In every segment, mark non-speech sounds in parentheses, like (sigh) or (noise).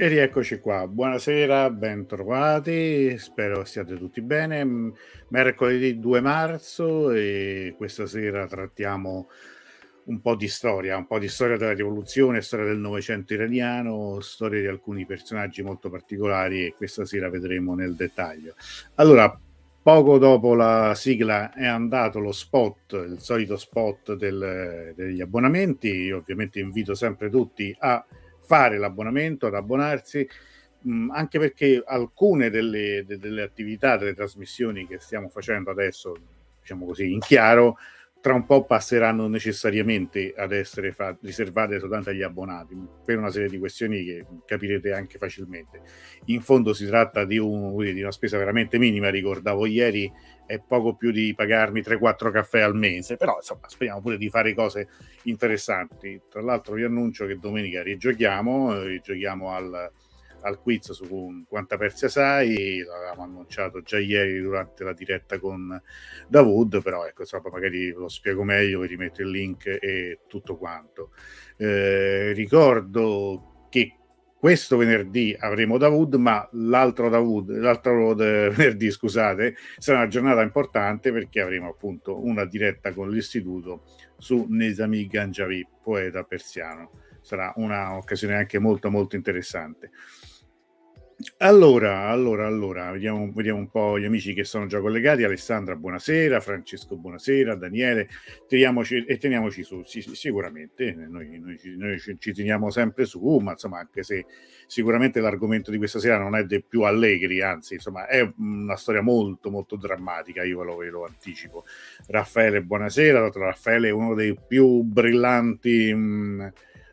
E rieccoci qua, buonasera, bentrovati, spero stiate tutti bene. Mercoledì 2 marzo e questa sera trattiamo un po' di storia, un po' di storia della rivoluzione, storia del Novecento iraniano, storia di alcuni personaggi molto particolari e questa sera vedremo nel dettaglio. Allora, poco dopo la sigla è andato lo spot, il solito spot del, degli abbonamenti, io ovviamente invito sempre tutti a fare l'abbonamento, ad abbonarsi, mh, mm, anche perché alcune delle, de, delle attività, delle trasmissioni che stiamo facendo adesso, diciamo così, in chiaro, tra un po' passeranno necessariamente ad essere fa- riservate soltanto agli abbonati per una serie di questioni che capirete anche facilmente. In fondo si tratta di, un, di una spesa veramente minima, ricordavo ieri è poco più di pagarmi 3-4 caffè al mese, però insomma speriamo pure di fare cose interessanti. Tra l'altro vi annuncio che domenica rigiochiamo, rigiochiamo al al quiz su quanta Persia sai, l'avevamo annunciato già ieri durante la diretta con Davud, però ecco, insomma, magari lo spiego meglio, vi rimetto il link e tutto quanto. Eh, ricordo che questo venerdì avremo Davud, ma l'altro Davud, l'altro (laughs) venerdì, scusate, sarà una giornata importante perché avremo appunto una diretta con l'istituto su Nesami Ganjavi, poeta persiano. Sarà un'occasione anche molto molto interessante. Allora, allora, allora, vediamo, vediamo, un po' gli amici che sono già collegati. Alessandra, buonasera. Francesco, buonasera. Daniele, teniamoci, e teniamoci su, sì, sì, sicuramente. Noi, noi, noi ci, ci, teniamo sempre su, ma insomma, anche se sicuramente l'argomento di questa sera non è dei più allegri, anzi, insomma, è una storia molto, molto drammatica. Io ve lo, ve lo anticipo. Raffaele, buonasera. Raffaele è uno dei più brillanti. Mh, mm,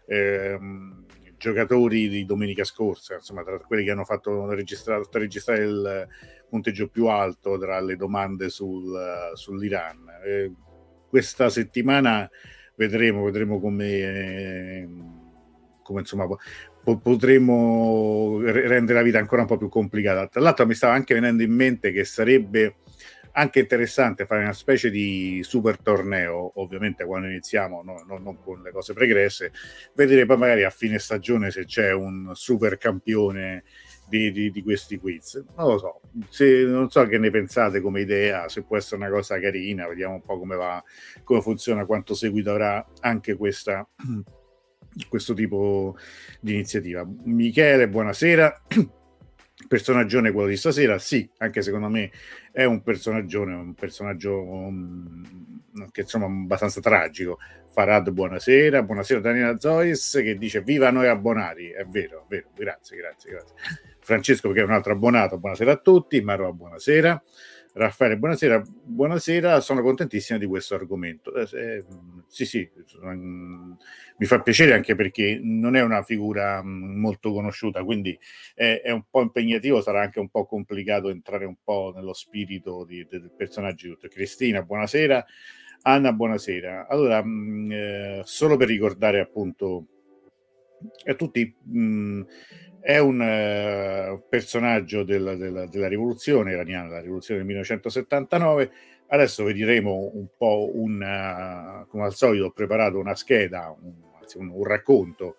ehm, giocatori di domenica scorsa, insomma, tra quelli che hanno fatto registrare, registrare il punteggio più alto tra le domande sul, sull'Iran. Eh, questa settimana vedremo, vedremo come, come insomma, po- potremo rendere la vita ancora un po' più complicata. Tra l'altro mi stava anche venendo in mente che sarebbe anche interessante fare una specie di super torneo, ovviamente quando iniziamo, no, no, non con le cose pregresse, vedere poi magari a fine stagione se c'è un super campione di, di, di questi quiz. Non lo so, se, non so che ne pensate come idea, se può essere una cosa carina, vediamo un po' come va, come funziona, quanto seguito avrà anche questa (clears throat) questo tipo di iniziativa. Michele, buonasera. (clears throat) Personaggio quello di stasera, sì, anche secondo me è un personaggio, un personaggio um, che insomma abbastanza tragico. Farad, buonasera, buonasera Daniela Zois che dice viva noi abbonati, è vero, è vero, grazie, grazie, grazie. Francesco che è un altro abbonato, buonasera a tutti, Maro, buonasera. Raffaele, buonasera. Buonasera, sono contentissima di questo argomento. Eh, eh, sì, sì, mm, mi fa piacere anche perché non è una figura mm, molto conosciuta, quindi è, è, un po' impegnativo, sarà anche un po' complicato entrare un po' nello spirito di, del personaggio. Cristina, buonasera. Anna, buonasera. Allora, mh, mm, eh, solo per ricordare appunto a tutti... È un uh, personaggio della, della, della, rivoluzione iraniana, la rivoluzione del 1979. Adesso vedremo un po' un, uh, come al solito ho preparato una scheda, un, un, un racconto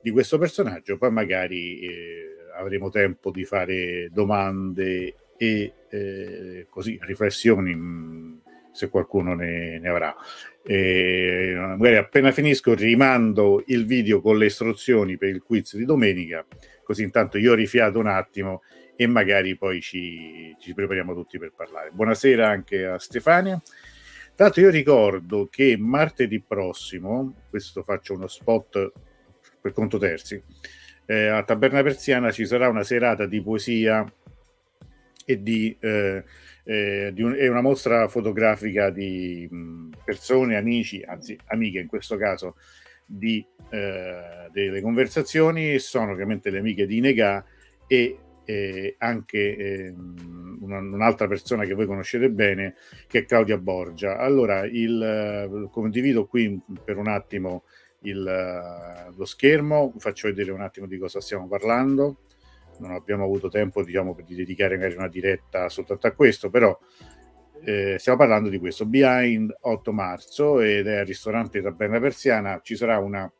di questo personaggio, poi magari eh, avremo tempo di fare domande e eh, così riflessioni mm, se qualcuno ne, ne avrà. E magari appena finisco rimando il video con le istruzioni per il quiz di domenica così intanto io rifiato un attimo e magari poi ci, ci prepariamo tutti per parlare. Buonasera anche a Stefania. Tra l'altro io ricordo che martedì prossimo, questo faccio uno spot per conto terzi, eh, a Taberna Persiana ci sarà una serata di poesia e di, eh, eh, un, e una mostra fotografica di persone, amici, anzi amiche in questo caso, di, eh, delle conversazioni sono ovviamente le amiche di Nega e eh, anche eh, una, un'altra persona che voi conoscete bene che è Claudia Borgia. Allora, il, condivido qui per un attimo il, lo schermo, faccio vedere un attimo di cosa stiamo parlando. Non abbiamo avuto tempo diciamo, per dedicare magari una diretta soltanto a questo, però eh, stiamo parlando di questo Behind 8 marzo ed è al ristorante Taberna Persiana ci sarà una,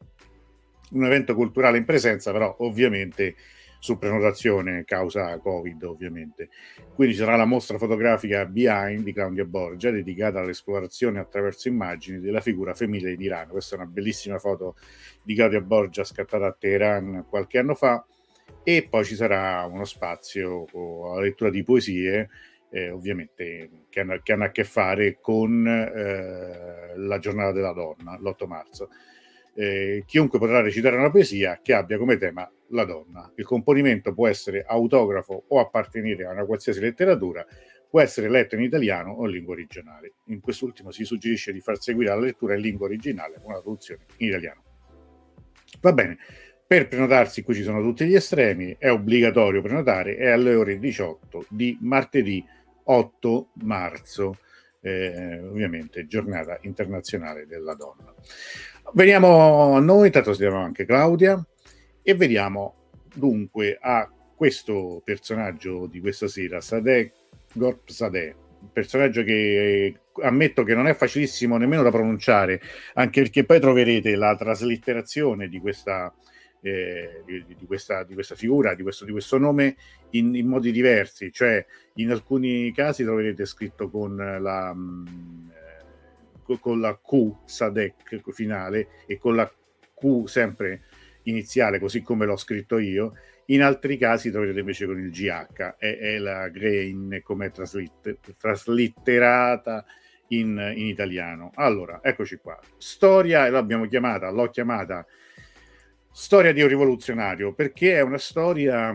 un evento culturale in presenza però ovviamente su prenotazione causa Covid ovviamente. Quindi ci sarà la mostra fotografica Behind di Claudia Borgia dedicata all'esplorazione attraverso immagini della figura femminile di Iran. Questa è una bellissima foto di Claudia Borgia scattata a Teheran qualche anno fa e poi ci sarà uno spazio alla lettura di poesie eh, ovviamente che hanno, che hanno, a che fare con eh, la giornata della donna, l'8 marzo. Eh, chiunque potrà recitare una poesia che abbia come tema la donna. Il componimento può essere autografo o appartenere a una qualsiasi letteratura, può essere letto in italiano o in lingua originale. In quest'ultimo si suggerisce di far seguire la lettura in lingua originale una traduzione in italiano. Va bene, per prenotarsi qui ci sono tutti gli estremi, è obbligatorio prenotare, è alle ore 18 di martedì 8 marzo, eh, ovviamente giornata internazionale della donna. Veniamo a noi, intanto sentiamo anche Claudia, e vediamo dunque a questo personaggio di questa sera, Sadeh Gorp un personaggio che ammetto che non è facilissimo nemmeno da pronunciare, anche perché poi troverete la traslitterazione di questa eh, di, di, questa, di, questa, figura, di questo, questo nome in, in, modi diversi, cioè in alcuni casi troverete scritto con la, mh, eh, con la Q Sadek finale e con la Q sempre iniziale, così come l'ho scritto io. In altri casi troverete invece con il GH, è, è la Grain come traslitter, traslitterata in, in italiano. Allora, eccoci qua. Storia, l'abbiamo chiamata, l'ho chiamata Storia di un rivoluzionario, perché è una storia,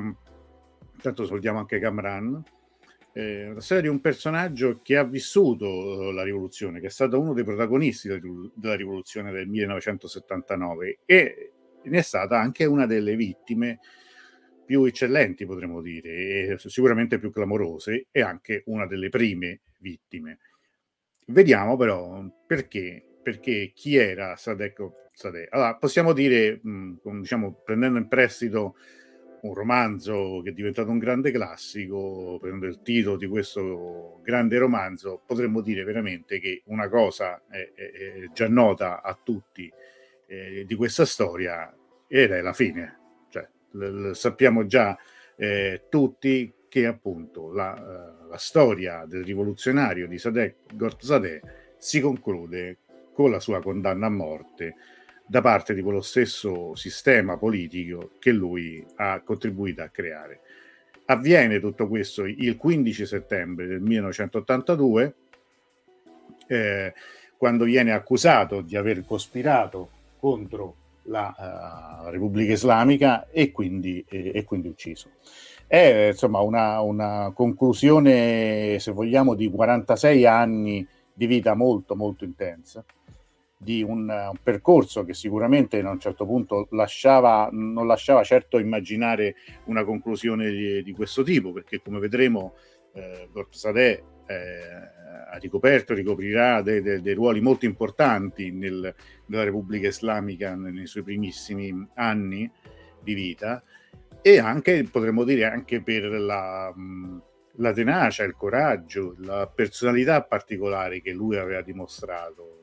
tanto salutiamo anche Camran, eh, una storia di un personaggio che ha vissuto la rivoluzione, che è stato uno dei protagonisti della rivoluzione del 1979 e ne è stata anche una delle vittime più eccellenti, potremmo dire, sicuramente più clamorose, e anche una delle prime vittime. Vediamo però perché, perché chi era Sadek Sadeh. Allora, possiamo dire, mh, diciamo, prendendo in prestito un romanzo che è diventato un grande classico, prendendo il titolo di questo grande romanzo, potremmo dire veramente che una cosa è, è, è già nota a tutti eh, di questa storia ed è la fine. Cioè, l- l- sappiamo già eh, tutti che appunto la, uh, la, storia del rivoluzionario di Sadek Gortzadeh si conclude con la sua condanna a morte da parte di quello stesso sistema politico che lui ha contribuito a creare. Avviene tutto questo il 15 settembre del 1982, eh, quando viene accusato di aver cospirato contro la uh, Repubblica Islamica e quindi, eh, e quindi ucciso. È insomma una, una, conclusione, se vogliamo, di 46 anni di vita molto molto intensa di un, un, percorso che sicuramente a un certo punto lasciava, non lasciava certo immaginare una conclusione di, di questo tipo, perché come vedremo eh, Gortzadeh eh, ha ricoperto, ricoprirà dei, dei, dei, ruoli molto importanti nel, nella Repubblica Islamica nei suoi primissimi anni di vita e anche, potremmo dire, anche per la, la tenacia, il coraggio, la personalità particolare che lui aveva dimostrato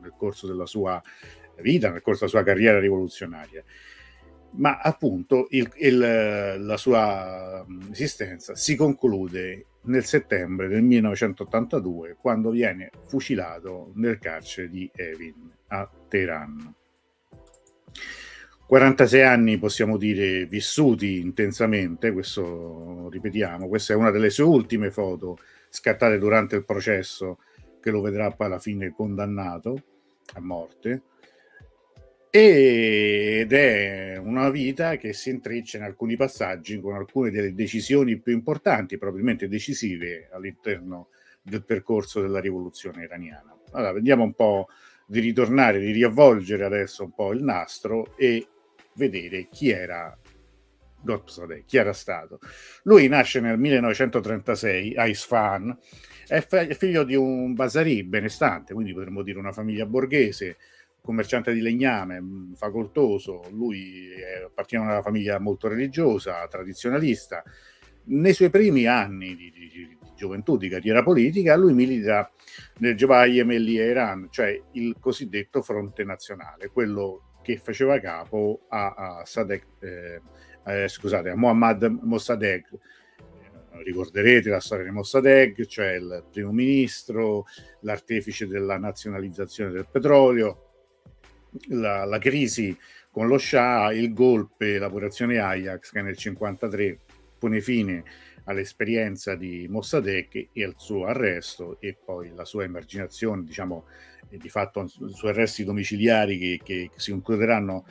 nel corso della sua vita, nel corso della sua carriera rivoluzionaria. Ma appunto il, il, la sua esistenza si conclude nel settembre del 1982 quando viene fucilato nel carcere di Evin a Teheran. 46 anni possiamo dire vissuti intensamente, questo ripetiamo, questa è una delle sue ultime foto scattate durante il processo che lo vedrà poi alla fine condannato a morte ed è una vita che si intreccia in alcuni passaggi con alcune delle decisioni più importanti, probabilmente decisive all'interno del percorso della rivoluzione iraniana. Allora, vediamo un po' di ritornare, di riavvolgere adesso un po' il nastro e vedere chi era Gotpsadeh, chi era stato. Lui nasce nel 1936 a Isfahan è, figlio di un basarì benestante, quindi potremmo dire una famiglia borghese, commerciante di legname, mm, facoltoso, lui appartiene a una famiglia molto religiosa, tradizionalista. Nei suoi primi anni di, di, di gioventù, di carriera politica, lui milita nel Jebaiem e Iran, cioè il cosiddetto fronte nazionale, quello che faceva capo a, a Sadek, eh, eh, scusate, a Mohammad Mossadegh. Ricorderete la storia di Mossadegh, cioè il primo ministro, l'artefice della nazionalizzazione del petrolio, la, la crisi con lo Shah, il golpe, l'operazione Ajax che nel 1953 pone fine all'esperienza di Mossadegh e al suo arresto e poi la sua emarginazione, diciamo, di fatto suoi arresti domiciliari che, che si concluderanno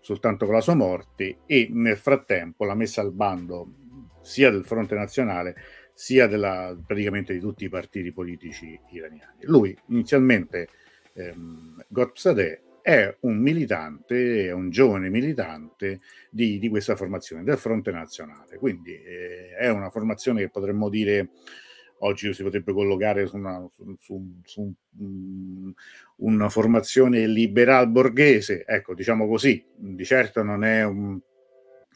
soltanto con la sua morte e nel frattempo la messa al bando sia del fronte nazionale sia della, praticamente di tutti i partiti politici iraniani. Lui inizialmente, ehm, Gorpsadeh, è un militante, è un giovane militante di, di questa formazione, del fronte nazionale. Quindi eh, è una formazione che potremmo dire oggi si potrebbe collocare su una, su, su, su um, una formazione liberal borghese, ecco, diciamo così, di certo non è un,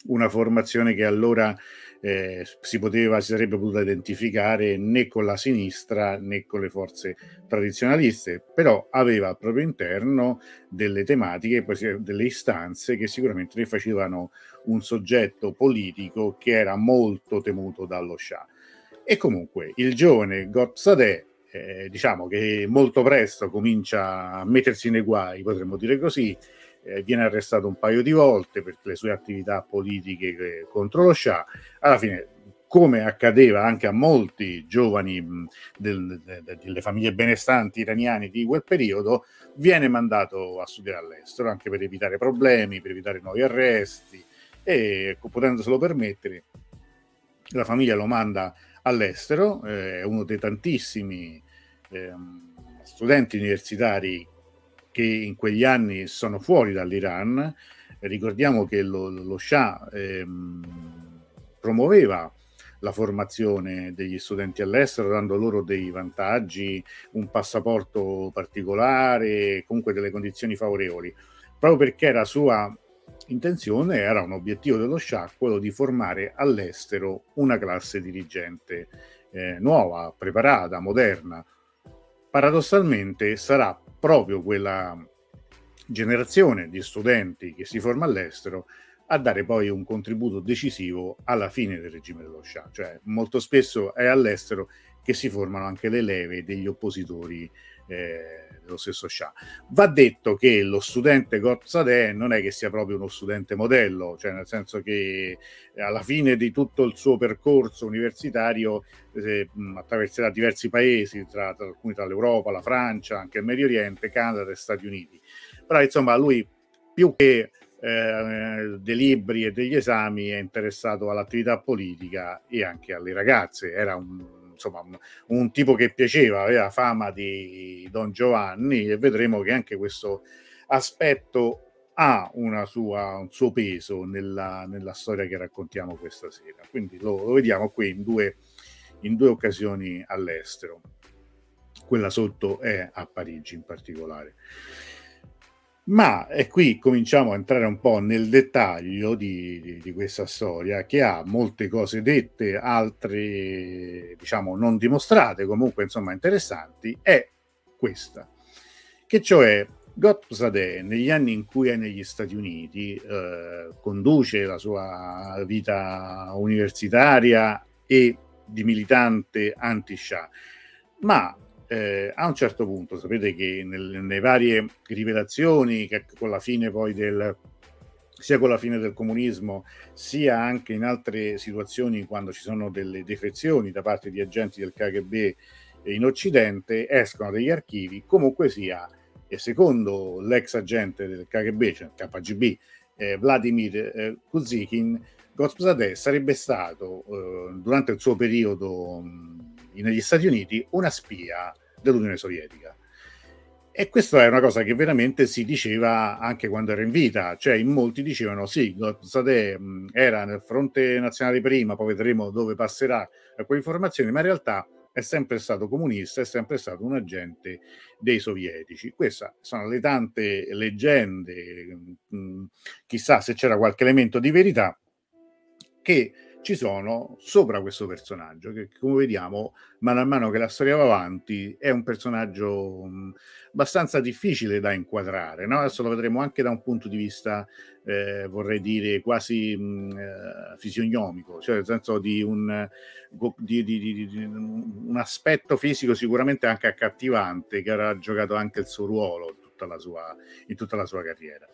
una formazione che allora eh, si poteva, si sarebbe potuta identificare né con la sinistra né con le forze tradizionaliste, però aveva al proprio interno delle tematiche, delle istanze che sicuramente ne facevano un soggetto politico che era molto temuto dallo Shah. E comunque il giovane Gopsadeh eh, diciamo che molto presto comincia a mettersi nei guai, potremmo dire così, eh, viene arrestato un paio di volte per le sue attività politiche eh, contro lo Shah. Alla fine, come accadeva anche a molti giovani del, de, delle famiglie benestanti iraniane di quel periodo, viene mandato a studiare all'estero anche per evitare problemi, per evitare nuovi arresti e ecco, potendoselo permettere, la famiglia lo manda all'estero, eh, è uno dei tantissimi eh, studenti universitari che in quegli anni sono fuori dall'Iran. Ricordiamo che lo, lo Shah ehm, promuoveva la formazione degli studenti all'estero, dando loro dei vantaggi, un passaporto particolare, comunque delle condizioni favorevoli, proprio perché era sua intenzione, era un obiettivo dello Shah, quello di formare all'estero una classe dirigente eh, nuova, preparata, moderna. Paradossalmente sarà proprio quella generazione di studenti che si forma all'estero a dare poi un contributo decisivo alla fine del regime dello Shah, cioè molto spesso è all'estero che si formano anche le leve degli oppositori eh, dello stesso Shah. Va detto che lo studente Gozadeh non è che sia proprio uno studente modello, cioè nel senso che alla fine di tutto il suo percorso universitario eh, attraverserà diversi paesi, tra, tra, alcuni tra l'Europa, la Francia, anche il Medio Oriente, Canada e Stati Uniti. Però insomma lui più che eh, dei libri e degli esami è interessato all'attività politica e anche alle ragazze. Era un insomma, un, un, tipo che piaceva, aveva fama di Don Giovanni e vedremo che anche questo aspetto ha sua, un suo peso nella, nella, storia che raccontiamo questa sera. Quindi lo, lo vediamo qui in due, in due occasioni all'estero. Quella sotto è a Parigi in particolare. Ma e qui cominciamo a entrare un po' nel dettaglio di, di, di, questa storia che ha molte cose dette, altre diciamo non dimostrate, comunque insomma interessanti, è questa, che cioè Gotthard negli anni in cui è negli Stati Uniti eh, conduce la sua vita universitaria e di militante anti-Shah, ma eh, a un certo punto, sapete che nel, nelle varie rivelazioni, che con la fine poi del, sia con la fine del comunismo, sia anche in altre situazioni quando ci sono delle defezioni da parte di agenti del KGB in Occidente, escono degli archivi, comunque sia, e secondo l'ex agente del KGB, cioè KGB, eh, Vladimir eh, Kuzikin, Gospodadeh sarebbe stato eh, durante il suo periodo mh, negli Stati Uniti una spia dell'Unione Sovietica. E questa è una cosa che veramente si diceva anche quando era in vita, cioè in molti dicevano sì, Sadeh era nel fronte nazionale prima, poi vedremo dove passerà quelle informazioni, ma in realtà è sempre stato comunista, è sempre stato un agente dei sovietici. Queste sono le tante leggende, chissà se c'era qualche elemento di verità, che ci sono sopra questo personaggio che come vediamo mano a mano che la storia va avanti è un personaggio mh, abbastanza difficile da inquadrare no? adesso lo vedremo anche da un punto di vista eh, vorrei dire quasi mh, eh, fisionomico cioè nel senso di un, di, di, di, un aspetto fisico sicuramente anche accattivante che avrà giocato anche il suo ruolo tutta sua, in tutta la sua carriera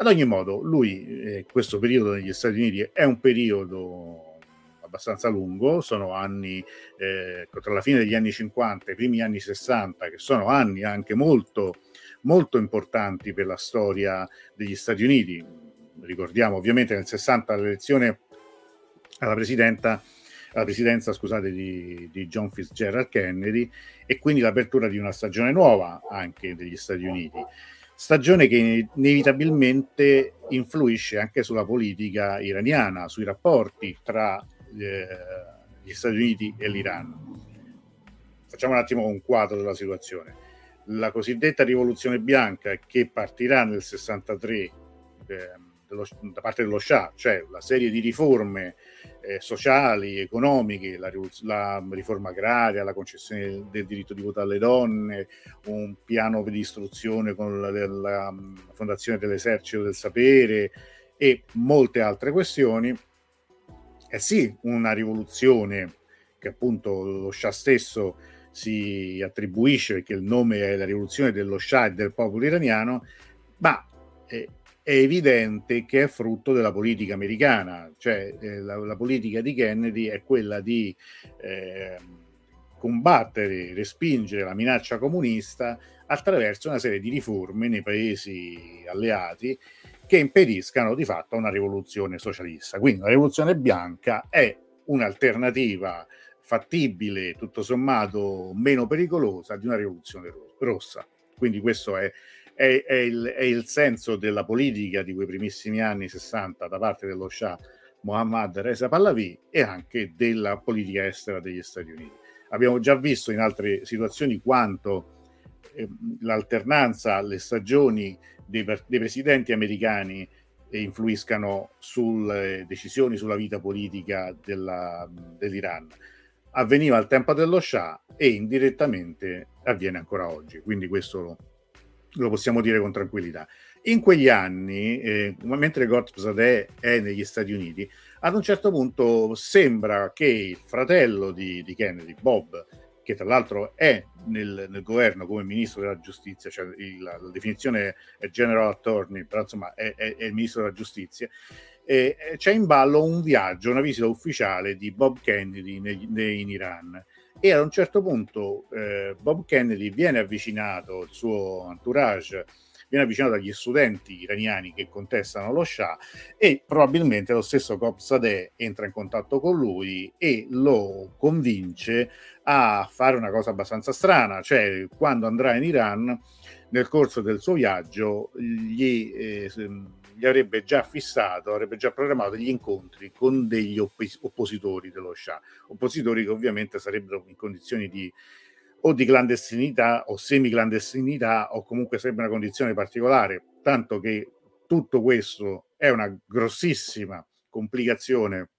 ad ogni modo, lui, eh, questo periodo negli Stati Uniti è un periodo abbastanza lungo, sono anni eh, tra la fine degli anni 50 e i primi anni 60, che sono anni anche molto, molto importanti per la storia degli Stati Uniti. Ricordiamo ovviamente nel 60 l'elezione alla presidenta alla presidenza scusate, di, di, John Fitzgerald Kennedy e quindi l'apertura di una stagione nuova anche degli Stati Uniti stagione che inevitabilmente influisce anche sulla politica iraniana, sui rapporti tra eh, gli Stati Uniti e l'Iran. Facciamo un attimo un quadro della situazione. La cosiddetta rivoluzione bianca che partirà nel 63 eh, dello, da parte dello Shah, cioè la serie di riforme eh, sociali, economiche, la, la, riforma agraria, la concessione del diritto di voto alle donne, un piano di istruzione con la, la mm, fondazione dell'esercito del sapere e molte altre questioni. È sì una rivoluzione che appunto lo Shah stesso si attribuisce perché il nome è la rivoluzione dello Shah e del popolo iraniano, ma eh, è evidente che è frutto della politica americana, cioè eh, la, la, politica di Kennedy è quella di eh, combattere, respingere la minaccia comunista attraverso una serie di riforme nei paesi alleati che impediscano di fatto una rivoluzione socialista. Quindi la rivoluzione bianca è un'alternativa fattibile, tutto sommato meno pericolosa di una rivoluzione rossa. Quindi questo è è, è, il, è, il, senso della politica di quei primissimi anni 60 da parte dello Shah Mohammad Reza Pahlavi e anche della politica estera degli Stati Uniti. Abbiamo già visto in altre situazioni quanto eh, l'alternanza alle stagioni dei, dei presidenti americani influiscano sulle decisioni sulla vita politica della, dell'Iran. Avveniva al tempo dello Shah e indirettamente avviene ancora oggi, quindi questo lo, possiamo dire con tranquillità. In quegli anni, eh, mentre Gotthard è negli Stati Uniti, ad un certo punto sembra che il fratello di, di Kennedy, Bob, che tra l'altro è nel, nel, governo come ministro della giustizia, cioè il, la, la, definizione è general attorney, però insomma è, è, è il ministro della giustizia, e, c'è in ballo un viaggio, una visita ufficiale di Bob Kennedy in Iran e ad un certo punto eh, Bob Kennedy viene avvicinato, il suo entourage viene avvicinato agli studenti iraniani che contestano lo Shah e probabilmente lo stesso Sadeh entra in contatto con lui e lo convince a fare una cosa abbastanza strana, cioè quando andrà in Iran nel corso del suo viaggio gli eh, gli avrebbe già fissato, avrebbe già programmato degli incontri con degli opp- oppositori dello Shah, oppositori che ovviamente sarebbero in condizioni di o di clandestinità o semi-clandestinità o comunque sarebbe una condizione particolare, tanto che tutto questo è una grossissima complicazione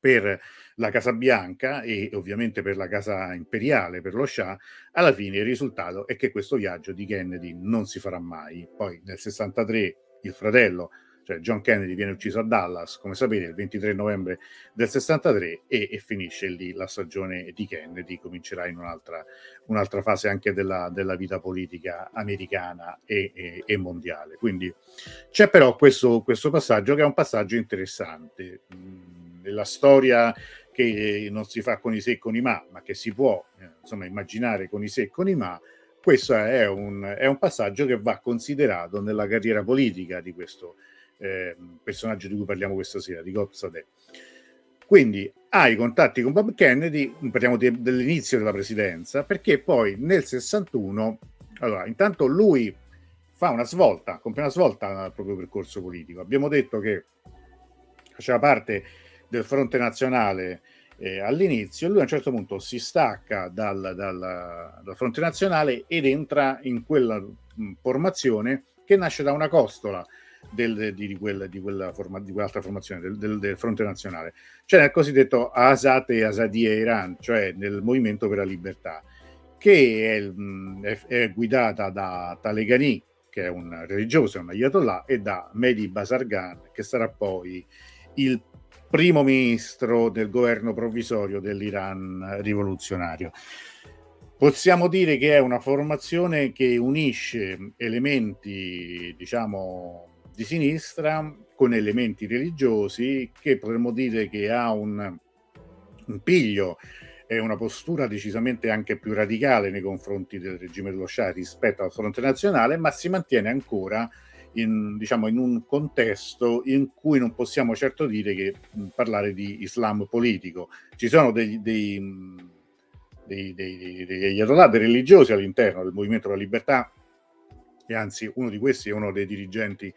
per la Casa Bianca e ovviamente per la Casa Imperiale, per lo Shah, alla fine il risultato è che questo viaggio di Kennedy non si farà mai. Poi nel 63 il fratello, cioè John Kennedy, viene ucciso a Dallas, come sapete, il 23 novembre del 63 e, e finisce lì la stagione di Kennedy, comincerà in un'altra, un'altra fase anche della, della, vita politica americana e, e, e, mondiale. Quindi c'è però questo, questo passaggio che è un passaggio interessante. Nella storia che non si fa con i se e con i ma, ma che si può eh, insomma immaginare con i se e con i ma, questo è un, è un, passaggio che va considerato nella carriera politica di questo eh, personaggio di cui parliamo questa sera, di Gopsade. Quindi ha i contatti con Bob Kennedy, parliamo di, dell'inizio della presidenza, perché poi nel 61, allora, intanto lui fa una svolta, compie una svolta al proprio percorso politico. Abbiamo detto che faceva parte del fronte nazionale eh, all'inizio, lui a un certo punto si stacca dal, dal, dal fronte nazionale ed entra in quella mh, formazione che nasce da una costola del, di, quella, di, quella forma, di quell'altra formazione, del, del, del, fronte nazionale, cioè nel cosiddetto Asat e Asadia Iran, cioè nel movimento per la libertà, che è, è, è guidata da Taleghani, che è un religioso, un ayatollah, e da Mehdi Basargan, che sarà poi il primo ministro del governo provvisorio dell'Iran rivoluzionario. Possiamo dire che è una formazione che unisce elementi, diciamo, di sinistra con elementi religiosi che potremmo dire che ha un, un piglio e una postura decisamente anche più radicale nei confronti del regime dello Shah rispetto al fronte nazionale, ma si mantiene ancora in, diciamo, in un contesto in cui non possiamo certo dire che parlare di Islam politico. Ci sono dei, dei, dei, dei, degli ayatollah, religiosi all'interno del Movimento per la Libertà e anzi uno di questi è uno dei dirigenti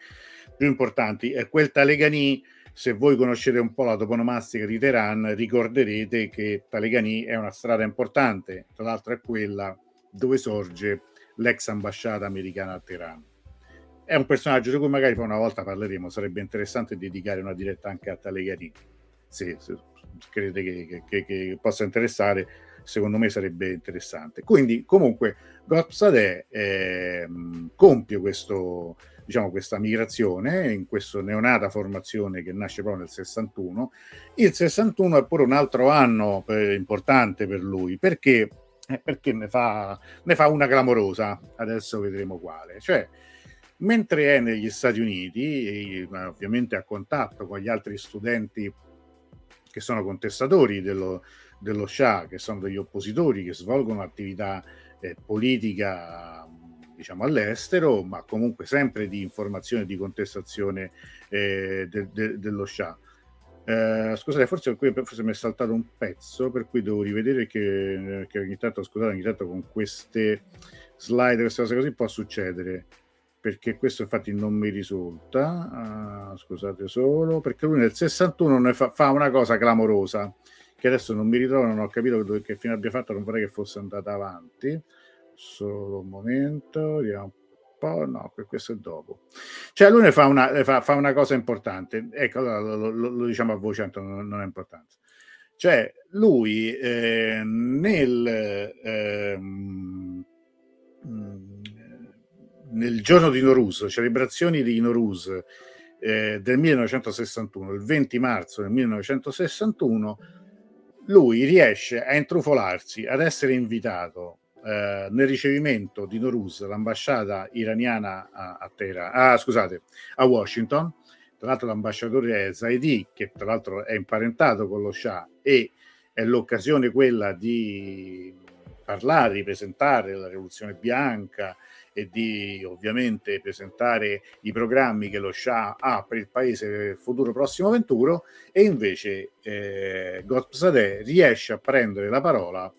più importanti, è quel Talegani. Se voi conoscete un po' la toponomastica di Teheran, ricorderete che Talegani è una strada importante, tra l'altro è quella dove sorge l'ex ambasciata americana a Teheran. È un personaggio di cui magari poi una volta parleremo, sarebbe interessante dedicare una diretta anche a Talegani, se, se credete che, che, che possa interessare secondo me sarebbe interessante. Quindi, comunque, Gopsadeh eh, compie questo, diciamo, questa migrazione in questa neonata formazione che nasce proprio nel 61. Il 61 è pure un altro anno per, importante per lui perché, eh, perché ne, fa, ne fa una clamorosa, adesso vedremo quale. Cioè, mentre è negli Stati Uniti, ovviamente a contatto con gli altri studenti che sono contestatori dello, dello Shah, che sono degli oppositori che svolgono attività eh, politica diciamo all'estero, ma comunque sempre di informazione e di contestazione eh, de, de, dello Shah. Eh, scusate, forse, forse mi è saltato un pezzo, per cui devo rivedere che, che ogni tanto, scusate, ogni tanto con queste slide, queste cose così può succedere perché questo infatti non mi risulta, uh, scusate solo, perché lui nel 61 ne fa, fa, una cosa clamorosa, che adesso non mi ritrovo, non ho capito che fine abbia fatto, non vorrei che fosse andata avanti. Solo un momento, vediamo un po', no, questo è dopo. Cioè lui ne fa una, fa, fa una cosa importante, ecco, lo, lo, lo, diciamo a voce, non, non ha importanza. Cioè lui eh, nel, eh, nel giorno di Norus, celebrazioni di Norus eh, del 1961, il 20 marzo del 1961, lui riesce a intrufolarsi, ad essere invitato eh, nel ricevimento di Noruz, l'ambasciata iraniana a, a Teheran, ah, scusate, a Washington. Tra l'altro l'ambasciatore Zaidi, che tra l'altro è imparentato con lo Shah e è l'occasione quella di parlare, di presentare la rivoluzione bianca, e di ovviamente presentare i programmi che lo Shah ha per il paese futuro prossimo venturo e invece eh, Gotpsadeh riesce a prendere la parola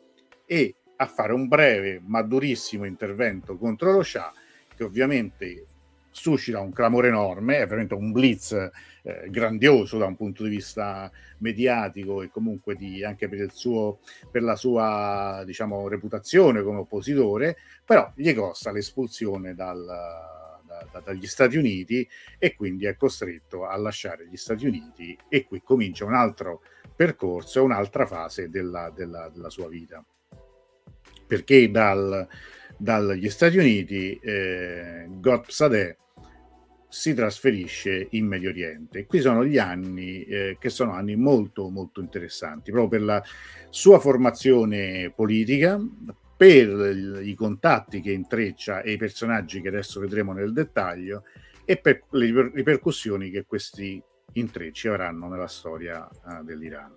e a fare un breve ma durissimo intervento contro lo Shah che ovviamente suscita un clamore enorme, è veramente un blitz eh, grandioso da un punto di vista mediatico e comunque di, anche per, suo, per la sua diciamo, reputazione come oppositore, però gli costa l'espulsione dal, da, dagli Stati Uniti e quindi è costretto a lasciare gli Stati Uniti e qui comincia un altro percorso, un'altra fase della, della, della sua vita. Perché dal, dagli Stati Uniti eh, Gotpsadeh si trasferisce in Medio Oriente. Qui sono gli anni eh, che sono anni molto molto interessanti, proprio per la sua formazione politica, per i contatti che intreccia e i personaggi che adesso vedremo nel dettaglio e per le ripercussioni che questi intrecci avranno nella storia uh, dell'Iran.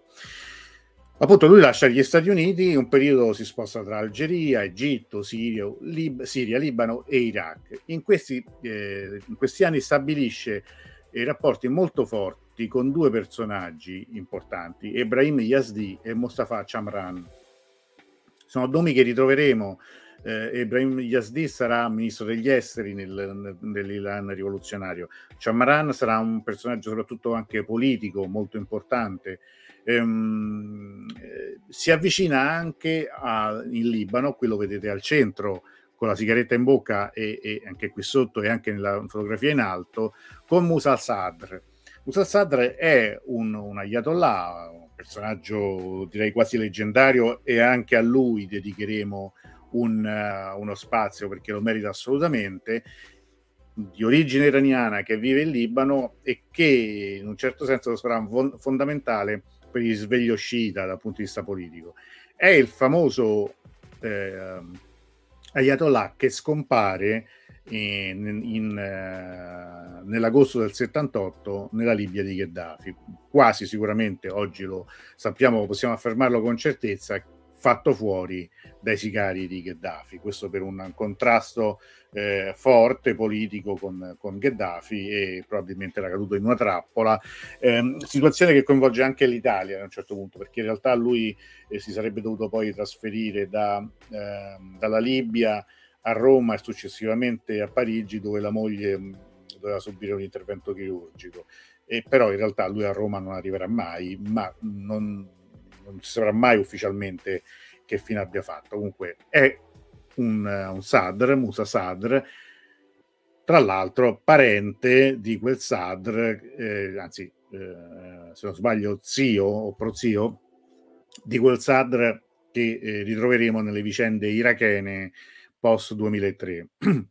Appunto, lui lascia gli Stati Uniti, un periodo si sposta tra Algeria, Egitto, Siria, Lib- Siria Libano e Iraq. In questi, eh, in questi anni stabilisce eh, rapporti molto forti con due personaggi importanti, Ebrahim Yazdi e Mustafa Chamran. Sono nomi che ritroveremo. Eh, Ebrahim Yazdi sarà ministro degli esteri nel, nell'Iran rivoluzionario. Chamran sarà un personaggio soprattutto anche politico molto importante ehm, eh, si avvicina anche a, in Libano, qui lo vedete al centro con la sigaretta in bocca e, e, anche qui sotto e anche nella fotografia in alto, con Musa Sadr. Musa Sadr è un, un ayatollah, un personaggio direi quasi leggendario e anche a lui dedicheremo un, uh, uno spazio perché lo merita assolutamente di origine iraniana che vive in Libano e che in un certo senso sarà fondamentale per il risveglio sciita dal punto di vista politico. È il famoso eh, Ayatollah che scompare in, in, uh, nell'agosto del 78 nella Libia di Gheddafi. Quasi sicuramente oggi lo sappiamo, possiamo affermarlo con certezza, fatto fuori dai sicari di Gheddafi. Questo per un contrasto eh, forte politico con, con, Gheddafi e probabilmente era caduto in una trappola. Eh, situazione che coinvolge anche l'Italia a un certo punto, perché in realtà lui eh, si sarebbe dovuto poi trasferire da, ehm, dalla Libia a Roma e successivamente a Parigi, dove la moglie mh, doveva subire un intervento chirurgico. E però in realtà lui a Roma non arriverà mai, ma non non si saprà mai ufficialmente che fine abbia fatto. Comunque è un, un Sadr, Musa Sadr, tra l'altro parente di quel Sadr, eh, anzi eh, se non sbaglio zio o prozio, di quel Sadr che eh, ritroveremo nelle vicende irachene post 2003. (clears throat)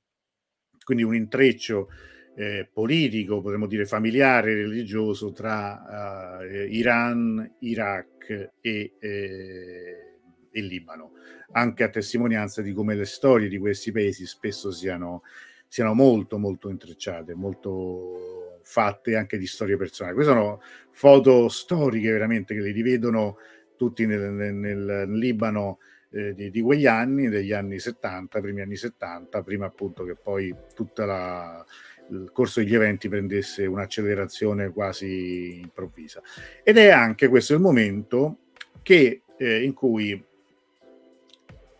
Quindi un intreccio eh, politico, potremmo dire familiare, religioso tra uh, Iran, Iraq e, eh, e Libano, anche a testimonianza di come le storie di questi paesi spesso siano, siano molto molto intrecciate, molto fatte anche di storie personali. Queste sono foto storiche veramente che le rivedono tutti nel, nel, nel Libano eh, di, di, quegli anni, degli anni 70, primi anni 70, prima appunto che poi tutta la, il corso degli eventi prendesse un'accelerazione quasi improvvisa. Ed è anche questo il momento che, eh, in cui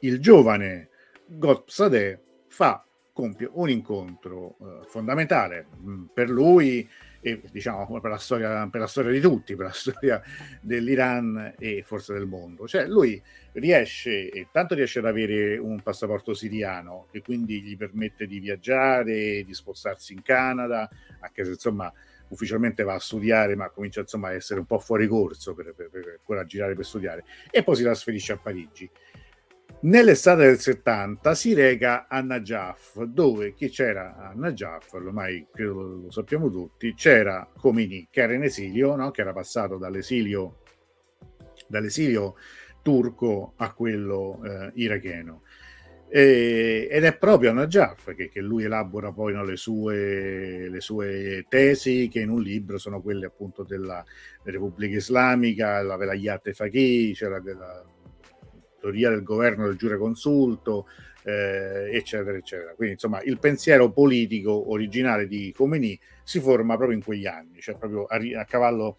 il giovane Gotpsadeh fa compie un incontro eh, fondamentale mh, mm, per lui e diciamo per la, storia, per la storia di tutti, per la (laughs) storia dell'Iran e forse del mondo. Cioè lui riesce, tanto riesce ad avere un passaporto siriano che quindi gli permette di viaggiare, di spostarsi in Canada, anche se insomma ufficialmente va a studiare, ma comincia insomma a essere un po' fuori corso per, per, per, per girare per studiare, e poi si trasferisce a Parigi. Nell'estate del 70 si reca a Najaf, dove chi c'era a Najaf, ormai credo lo, sappiamo tutti, c'era Comini, che era in esilio, no? che era passato dall'esilio, dall'esilio turco a quello eh, iracheno. E, ed è proprio a Najaf che, che lui elabora poi no, le, sue, le, sue, tesi, che in un libro sono quelle appunto della Repubblica Islamica, la Velayat Faqih, c'era cioè della teoria del governo del giure consulto, eh, eccetera, eccetera. Quindi, insomma, il pensiero politico originale di Khomeini si forma proprio in quegli anni, cioè proprio a, a cavallo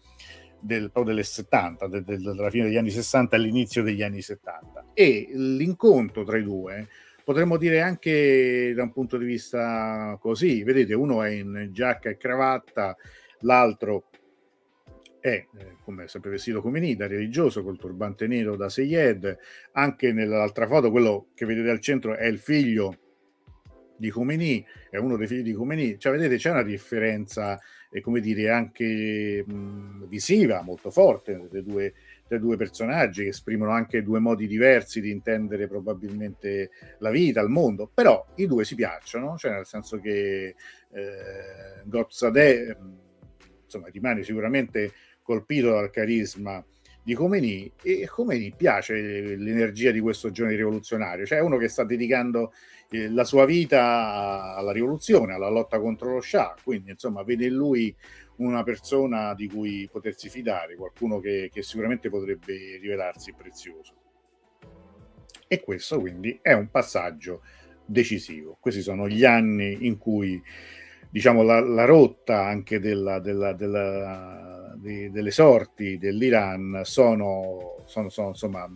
del, proprio delle 70, de, de, della fine degli anni 60 all'inizio degli anni 70. E l'incontro tra i due potremmo dire anche da un punto di vista così, vedete, uno è in giacca e cravatta, l'altro è, eh, come sempre vestito come Nida, religioso, col turbante nero da Seyed. Anche nell'altra foto, quello che vedete al centro è il figlio di Khomeini, è uno dei figli di Khomeini. Cioè, vedete, c'è una differenza, eh, come dire, anche mh, visiva molto forte dei due, due personaggi, che esprimono anche due modi diversi di intendere probabilmente la vita, il mondo. Però i due si piacciono, cioè nel senso che eh, Gozadeh, insomma, rimane sicuramente colpito dal carisma di Khomeini e Khomeini piace l'energia di questo giovane rivoluzionario, cioè uno che sta dedicando eh, la sua vita alla rivoluzione, alla lotta contro lo Shah, quindi insomma vede in lui una persona di cui potersi fidare, qualcuno che, che sicuramente potrebbe rivelarsi prezioso. E questo quindi è un passaggio decisivo. Questi sono gli anni in cui diciamo la, la rotta anche della, della, della di, delle sorti dell'Iran sono, sono, sono insomma,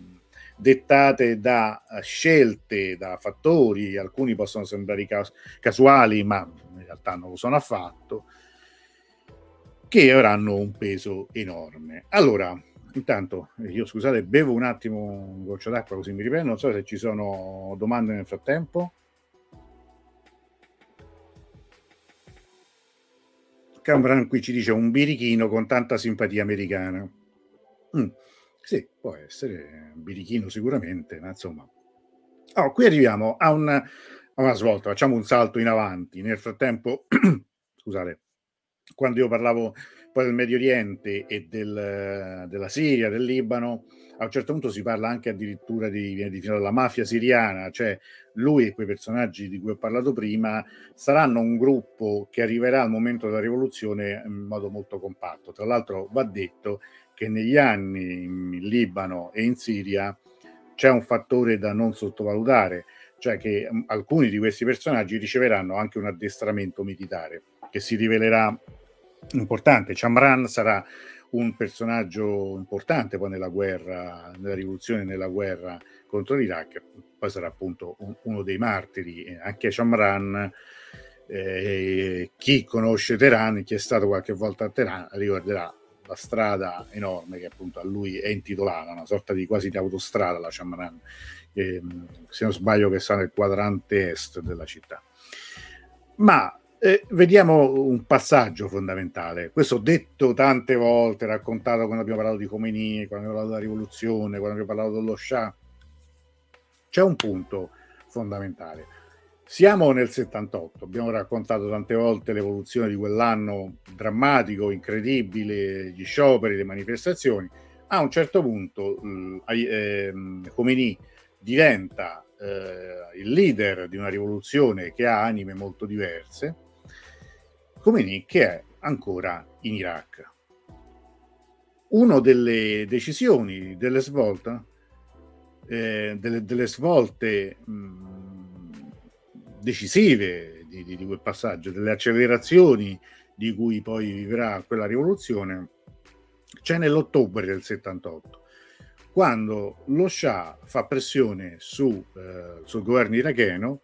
dettate da scelte, da fattori, alcuni possono sembrare cas- casuali, ma in realtà non lo sono affatto, che avranno un peso enorme. Allora, intanto io scusate, bevo un attimo un goccio d'acqua così mi riprendo, non so se ci sono domande nel frattempo. Cameron qui ci dice un birichino con tanta simpatia americana. Mm, sì, può essere un birichino sicuramente, ma insomma. Oh, qui arriviamo a, un, a una svolta, facciamo un salto in avanti. Nel frattempo, (clears throat) scusate, quando io parlavo poi del Medio Oriente e del, della Siria, del Libano, a un certo punto si parla anche addirittura di, di, della mafia siriana, cioè lui e quei personaggi di cui ho parlato prima saranno un gruppo che arriverà al momento della rivoluzione in modo molto compatto. Tra l'altro va detto che negli anni in Libano e in Siria c'è un fattore da non sottovalutare, cioè che mm, alcuni di questi personaggi riceveranno anche un addestramento militare che si rivelerà importante. Chamran sarà un personaggio importante poi nella guerra, nella rivoluzione, nella guerra contro l'Iraq, poi sarà appunto un, uno dei martiri, anche Chamran. Eh, chi conosce Teheran, chi è stato qualche volta a Teheran, ricorderà la strada enorme che appunto a lui è intitolata, una sorta di quasi di autostrada, la Chamran, eh, se non sbaglio che sta nel quadrante est della città. Ma eh, vediamo un passaggio fondamentale. Questo detto tante volte, raccontato quando abbiamo parlato di Khomeini, quando abbiamo parlato della rivoluzione, quando abbiamo parlato dello Shah. C'è un punto fondamentale. Siamo nel 78, abbiamo raccontato tante volte l'evoluzione di quell'anno drammatico, incredibile, gli scioperi, le manifestazioni. A un certo punto eh, Khomeini diventa eh, il leader di una rivoluzione che ha anime molto diverse Khomeini che è ancora in Iraq. Una delle decisioni, delle svolte, eh, delle, delle, svolte mh, decisive di, di, di quel passaggio, delle accelerazioni di cui poi vivrà quella rivoluzione, c'è nell'ottobre del 78, quando lo Shah fa pressione su, eh, sul governo iracheno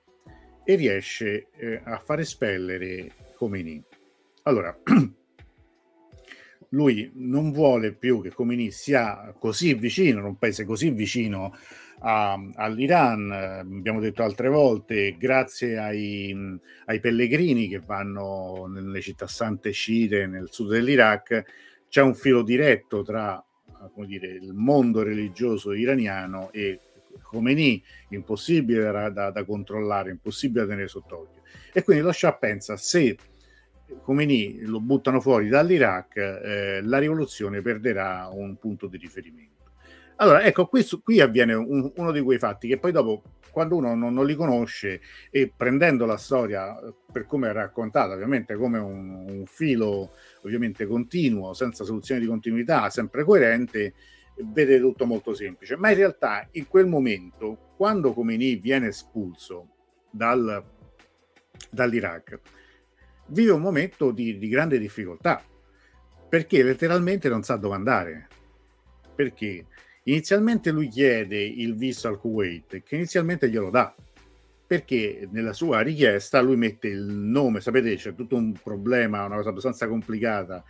e riesce eh, a far espellere Khomeini. Allora, (clears throat) lui non vuole più che Khomeini sia così vicino, in un paese così vicino a, all'Iran, abbiamo detto altre volte, grazie ai, ai, pellegrini che vanno nelle città sante sciite nel sud dell'Iraq, c'è un filo diretto tra dire, il mondo religioso iraniano e Khomeini, impossibile da, da, da controllare, impossibile da tenere sott'occhio. E quindi lo Shah pensa se Khomeini lo buttano fuori dall'Iraq, eh, la rivoluzione perderà un punto di riferimento. Allora, ecco, questo, qui avviene un, uno di quei fatti che poi dopo, quando uno non, non, li conosce e prendendo la storia eh, per come è raccontata, ovviamente come un, un filo ovviamente continuo, senza soluzione di continuità, sempre coerente, vede tutto molto semplice. Ma in realtà in quel momento, quando Khomeini viene espulso dal, dall'Iraq, vive un momento di, di grande difficoltà perché letteralmente non sa dove andare. Perché inizialmente lui chiede il visto al Kuwait, che inizialmente glielo dà, perché nella sua richiesta lui mette il nome, sapete c'è tutto un problema, una cosa abbastanza complicata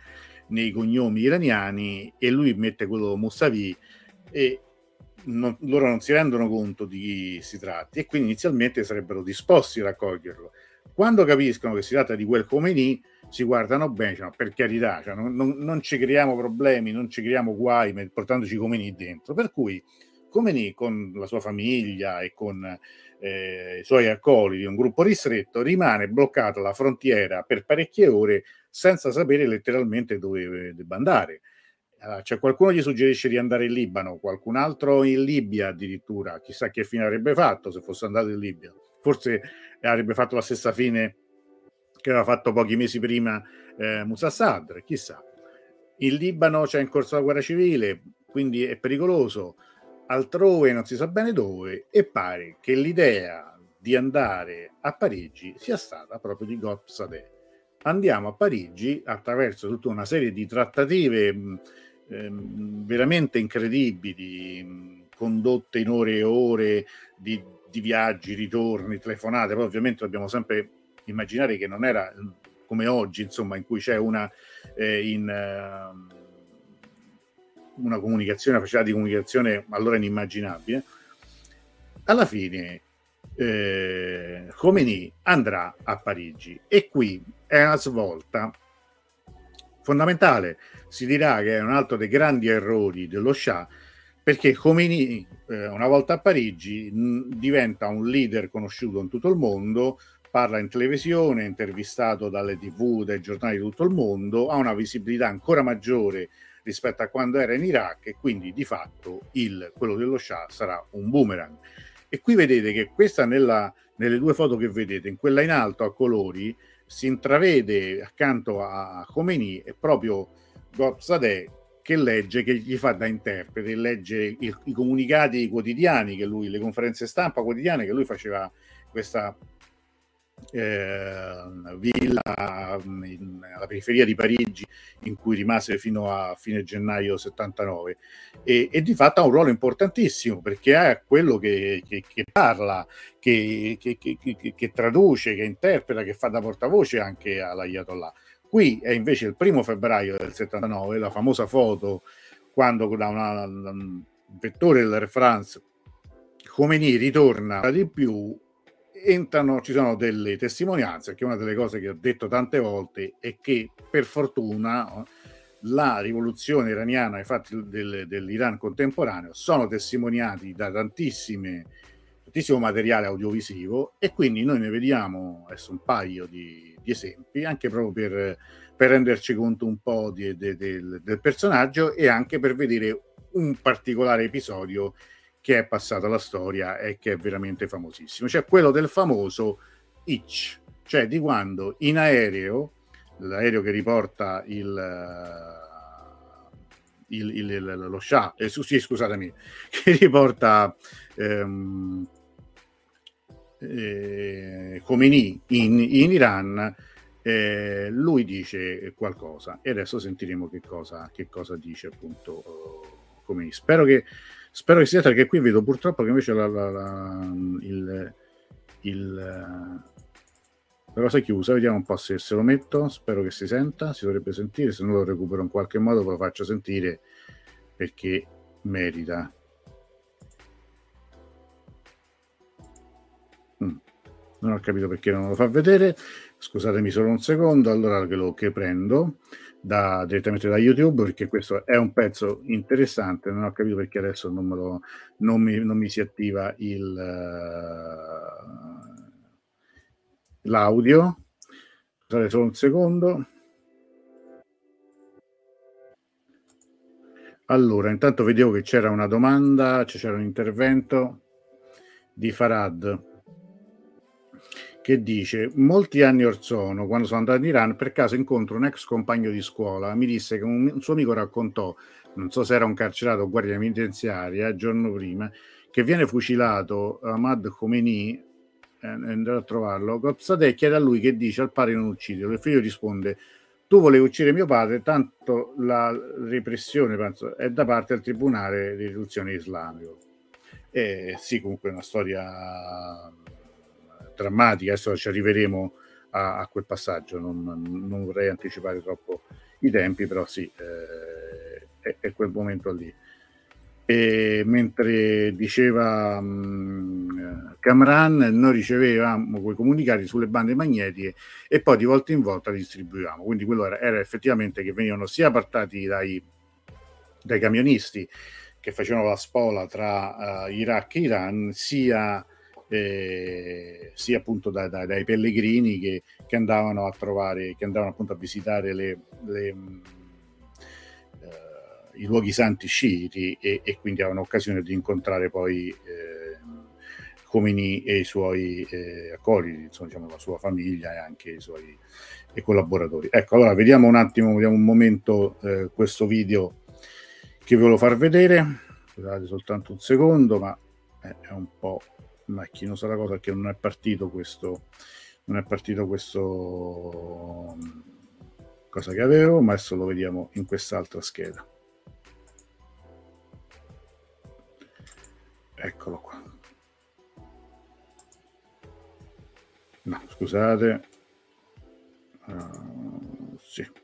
nei cognomi iraniani e lui mette quello Mousavi e non, loro non si rendono conto di chi si tratti e quindi inizialmente sarebbero disposti a raccoglierlo quando capiscono che si tratta di quel Khomeini, si guardano bene, dicono, per carità, cioè non, non, non, ci creiamo problemi, non ci creiamo guai portandoci Khomeini dentro. Per cui Khomeini con la sua famiglia e con eh, i suoi accoliti, un gruppo ristretto, rimane bloccato alla frontiera per parecchie ore senza sapere letteralmente dove debba andare. Cioè qualcuno gli suggerisce di andare in Libano, qualcun altro in Libia addirittura, chissà che fine avrebbe fatto se fosse andato in Libia. Forse avrebbe fatto la stessa fine che aveva fatto pochi mesi prima eh, Musa Sadr, chissà. In Libano c'è in corso la guerra civile, quindi è pericoloso. Altrove non si sa bene dove e pare che l'idea di andare a Parigi sia stata proprio di Gop Sadeh. Andiamo a Parigi attraverso tutta una serie di trattative mh, ehm, veramente incredibili, condotte in ore e ore di di viaggi, ritorni, telefonate, poi ovviamente dobbiamo sempre immaginare che non era come oggi, insomma, in cui c'è una, eh, in, uh, una comunicazione, una facilità di comunicazione allora inimmaginabile. Alla fine eh, Khomeini andrà a Parigi e qui è una svolta fondamentale. Si dirà che è un altro dei grandi errori dello Shah perché Khomeini, eh, una volta a Parigi, mh, diventa un leader conosciuto in tutto il mondo, parla in televisione, intervistato dalle tv, dai giornali di tutto il mondo, ha una visibilità ancora maggiore rispetto a quando era in Iraq e quindi di fatto il, quello dello Shah sarà un boomerang. E qui vedete che questa nella, nelle due foto che vedete, in quella in alto a colori, si intravede accanto a Khomeini è proprio Gobsadeh che legge, che gli fa da interprete, legge il, i comunicati quotidiani che lui, le conferenze stampa quotidiane che lui faceva questa eh, villa mm, in, alla periferia di Parigi in cui rimase fino a fine gennaio 79 e, e di fatto ha un ruolo importantissimo perché è quello che, che, che parla, che, che, traduce, che interpreta, che fa da portavoce anche all'Ayatollah. Qui è invece il primo febbraio del 79, la famosa foto quando da una, un vettore dell'Air France Khomeini ritorna di più entrano, ci sono delle testimonianze, che una delle cose che ho detto tante volte è che per fortuna la rivoluzione iraniana, i fatti del, dell'Iran contemporaneo sono testimoniati da tantissime, tantissimo materiale audiovisivo e quindi noi ne vediamo adesso un paio di, di esempi, anche proprio per, per, renderci conto un po' di, de, de, del personaggio e anche per vedere un particolare episodio che è passato alla storia e che è veramente famosissimo, cioè quello del famoso Itch, cioè di quando in aereo, l'aereo che riporta il, il, il, lo Shah, eh, sì, scusatemi, (laughs) che riporta ehm, eh, Khomeini in, in Iran, eh, lui dice qualcosa e adesso sentiremo che cosa, che cosa dice appunto uh, Khomeini. Spero che Spero che sia perché qui vedo purtroppo che invece la, la, la, il, il, la cosa è chiusa. Vediamo un po' se, se lo metto. Spero che si senta, si dovrebbe sentire. Se non lo recupero in qualche modo, ve lo faccio sentire perché merita. Non ho capito perché non lo fa vedere. Scusatemi solo un secondo. Allora che lo che prendo da, direttamente da YouTube perché questo è un pezzo interessante. Non ho capito perché adesso non, lo, non, mi, non mi si attiva il, uh, l'audio. Scusate solo un secondo. Allora, intanto vedevo che c'era una domanda, c'era un intervento di Farad che dice molti anni or sono, quando sono andato in Iran, per caso incontro un ex compagno di scuola, mi disse che un, suo amico raccontò, non so se era un carcerato o guardia penitenziaria, il giorno prima, che viene fucilato Ahmad Khomeini, eh, andrò a trovarlo, Gopsadeh chiede a lui che dice al padre non ucciderlo, il figlio risponde tu volevi uccidere mio padre, tanto la repressione penso, è da parte del Tribunale di Riduzione Islamico. E sì, comunque è una storia drammatica, adesso ci arriveremo a, a quel passaggio, non, non, vorrei anticipare troppo i tempi, però sì, eh, è, è, quel momento lì. E mentre diceva um, Camran, noi ricevevamo quei comunicati sulle bande magnetiche e poi di volta in volta li distribuivamo. Quindi quello era, era effettivamente che venivano sia partati dai, dai camionisti che facevano la spola tra uh, Iraq e Iran, sia eh, sia appunto da, da, dai pellegrini che, che, andavano a trovare, che andavano appunto a visitare le, le, eh, i luoghi santi sciiti e, e, quindi avevano occasione di incontrare poi eh, Comini e i suoi eh, accoliti, insomma, diciamo, la sua famiglia e anche i suoi collaboratori. Ecco, allora vediamo un attimo, vediamo un momento eh, questo video che ve lo far vedere. Scusate soltanto un secondo, ma è un po' macchinosa la cosa che non è partito questo non è partito questo cosa che avevo ma adesso lo vediamo in quest'altra scheda. Eccolo qua. No scusate. Uh, sì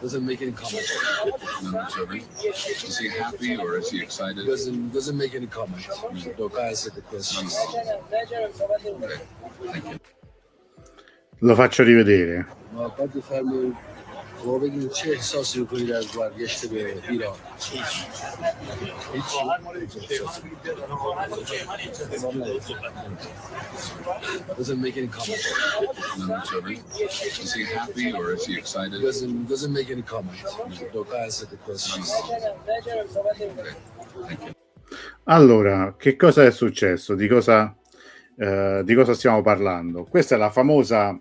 Doesn't make any comment. Is he happy or is he excited? Doesn't doesn't make any comment. Don't answer the question. Okay. Thank you. Lo faccio rivedere. O bugün çe esas yukarılar var geçti be İran. Hiç. Doesn't make any comment. Is he happy or is he excited? Doesn't doesn't make any comment. Don't answer the question. Allora, che cosa è successo? Di cosa, eh, di cosa stiamo parlando? Questa è la famosa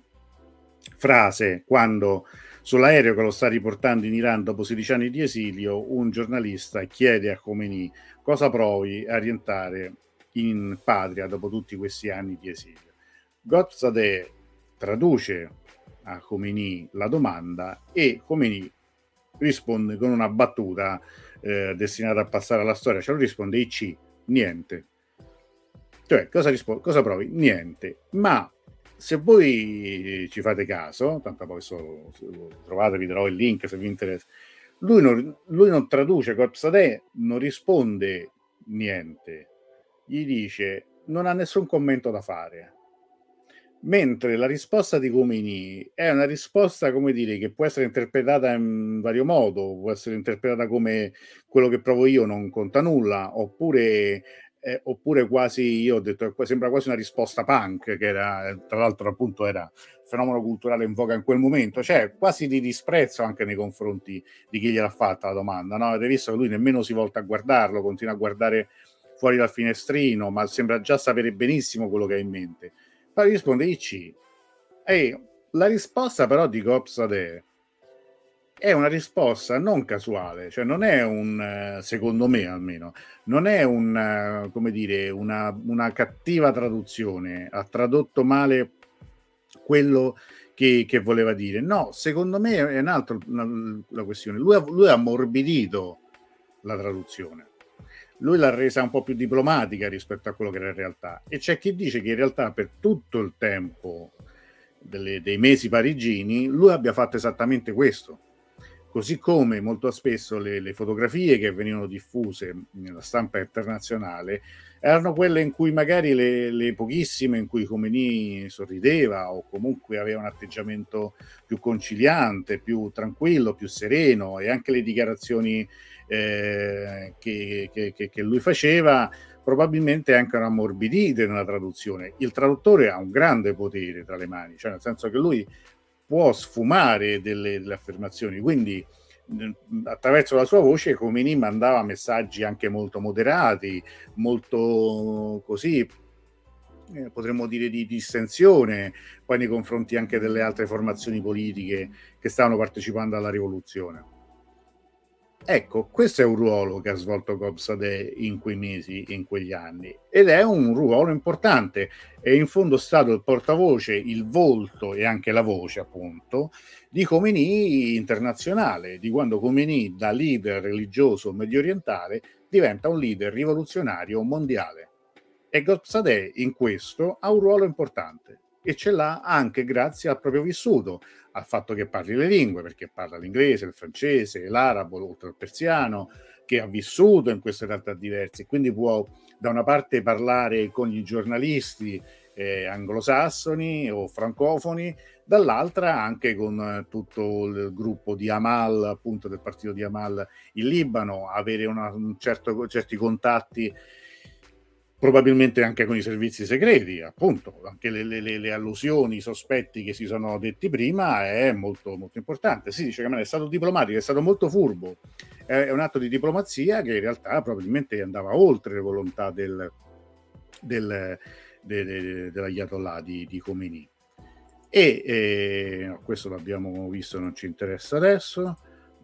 frase quando Sull'aereo che lo sta riportando in Iran dopo 16 anni di esilio, un giornalista chiede a Khomeini cosa provi a rientrare in patria dopo tutti questi anni di esilio. Gozadeh traduce a Khomeini la domanda e Khomeini risponde con una battuta eh, destinata a passare alla storia, cioè lui risponde IC, niente. Cioè, cosa, rispo- cosa provi? Niente. Ma se voi ci fate caso, tanto poi so, trovate, vi darò il link se vi interessa. Lui non, lui non traduce Corpsade, non risponde niente, gli dice non ha nessun commento da fare. Mentre la risposta di Comini è una risposta, come dire, che può essere interpretata in vario modo, può essere interpretata come quello che provo io non conta nulla, oppure eh, oppure quasi, io ho detto, sembra quasi una risposta punk, che era, tra l'altro appunto era fenomeno culturale in voga in quel momento, cioè quasi di disprezzo anche nei confronti di chi gliel'ha fatta la domanda, no? Avete visto che lui nemmeno si volta a guardarlo, continua a guardare fuori dal finestrino, ma sembra già sapere benissimo quello che ha in mente. Poi risponde IC. E la risposta però di Cops Ade è una risposta non casuale, cioè non è un, secondo me almeno, non è un, come dire, una, una cattiva traduzione, ha tradotto male quello che, che, voleva dire. No, secondo me è un'altra la questione. Lui ha, lui ha ammorbidito la traduzione. Lui l'ha resa un po' più diplomatica rispetto a quello che era in realtà. E c'è chi dice che in realtà per tutto il tempo delle, dei mesi parigini lui abbia fatto esattamente questo così come molto spesso le, le, fotografie che venivano diffuse nella stampa internazionale erano quelle in cui magari le, le pochissime in cui Khomeini sorrideva o comunque aveva un atteggiamento più conciliante, più tranquillo, più sereno e anche le dichiarazioni eh, che, che, che, lui faceva probabilmente anche erano ammorbidite nella traduzione. Il traduttore ha un grande potere tra le mani, cioè nel senso che lui può sfumare delle, delle affermazioni, quindi attraverso la sua voce Comini mandava messaggi anche molto moderati, molto così, eh, potremmo dire di distensione, poi nei confronti anche delle altre formazioni politiche che stavano partecipando alla rivoluzione. Ecco, questo è un ruolo che ha svolto Gobsade in quei mesi, in quegli anni, ed è un ruolo importante. È in fondo stato il portavoce, il volto e anche la voce, appunto, di Khomeini internazionale, di quando Khomeini da leader religioso medio orientale diventa un leader rivoluzionario mondiale. E Gobsade in questo ha un ruolo importante e ce l'ha anche grazie al proprio vissuto, al fatto che parli le lingue, perché parla l'inglese, il francese, l'arabo, oltre al persiano, che ha vissuto in queste realtà diverse, quindi può da una parte parlare con i giornalisti eh, anglosassoni o francofoni, dall'altra anche con eh, tutto il gruppo di Amal, appunto del partito di Amal in Libano, avere una, un certo, certi contatti probabilmente anche con i servizi segreti, appunto, anche le, le, le, allusioni, i sospetti che si sono detti prima è molto, molto importante. Si dice che è stato diplomatico, è stato molto furbo, è un atto di diplomazia che in realtà probabilmente andava oltre le volontà del, del, de, de, dell'Ayatollah di, di Khomeini. E eh, questo l'abbiamo visto, non ci interessa adesso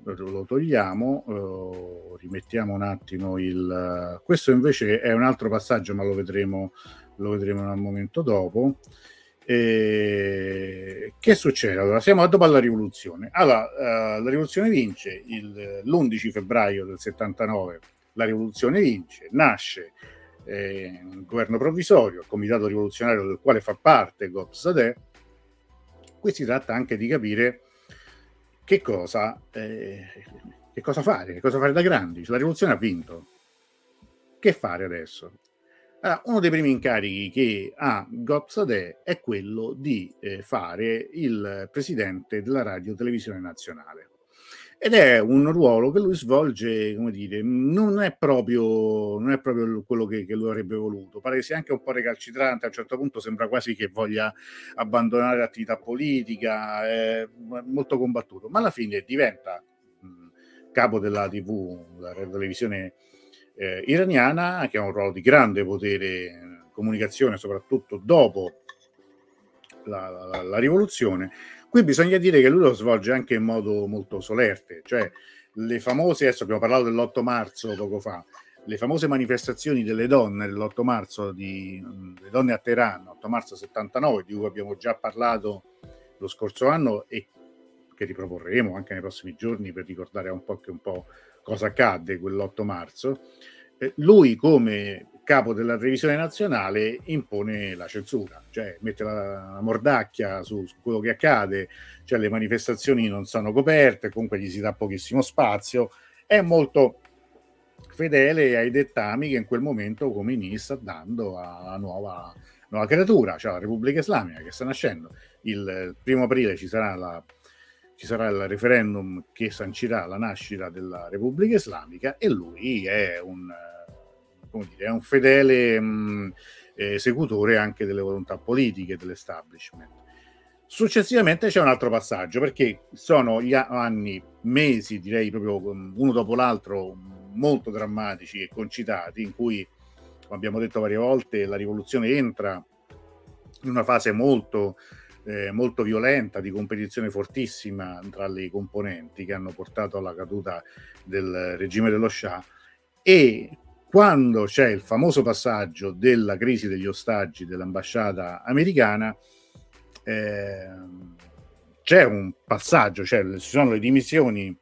lo togliamo, uh, rimettiamo un attimo il... Questo invece è un altro passaggio, ma lo vedremo, lo vedremo un momento dopo. E... Che succede? Allora, siamo dopo la rivoluzione. Allora, uh, la rivoluzione vince il, l'11 febbraio del 79, la rivoluzione vince, nasce eh, un governo provvisorio, il comitato rivoluzionario del quale fa parte Gop Sadeh, qui si tratta anche di capire che cosa, eh, che cosa fare, che cosa fare da grandi. Cioè, la rivoluzione ha vinto. Che fare adesso? Allora, uno dei primi incarichi che ha Gopsadeh è quello di eh, fare il presidente della radio televisione nazionale. Ed è un ruolo che lui svolge, come dire, non è proprio, non è proprio quello che, che, lui avrebbe voluto. Pare che sia anche un po' recalcitrante, a un certo punto sembra quasi che voglia abbandonare l'attività politica, è molto combattuto, ma alla fine diventa capo della TV, la televisione eh, iraniana, che ha un ruolo di grande potere comunicazione, soprattutto dopo la, la, la, rivoluzione. Qui bisogna dire che lui lo svolge anche in modo molto solerte, cioè le famose, adesso abbiamo parlato dell'8 marzo poco fa, le famose manifestazioni delle donne dell'8 marzo, di, le donne a Teheran, 8 marzo 79, di cui abbiamo già parlato lo scorso anno e che riproporremo anche nei prossimi giorni per ricordare un po' che un po' cosa accadde quell'8 marzo, eh, lui come capo della revisione nazionale impone la censura, cioè mette la, mordacchia su, su, quello che accade, cioè le manifestazioni non sono coperte, comunque gli si dà pochissimo spazio, è molto fedele ai dettami che in quel momento Khomeini sta dando alla nuova, nuova creatura, cioè la Repubblica Islamica che sta nascendo. Il primo aprile ci sarà la ci sarà il referendum che sancirà la nascita della Repubblica Islamica e lui è un, dire, è un fedele mh, esecutore anche delle volontà politiche dell'establishment. Successivamente c'è un altro passaggio perché sono gli anni, mesi, direi proprio uno dopo l'altro, molto drammatici e concitati, in cui, come abbiamo detto varie volte, la rivoluzione entra in una fase molto eh, molto violenta, di competizione fortissima tra le componenti che hanno portato alla caduta del regime dello Shah e quando c'è il famoso passaggio della crisi degli ostaggi dell'ambasciata americana, eh, c'è un passaggio, cioè ci sono le dimissioni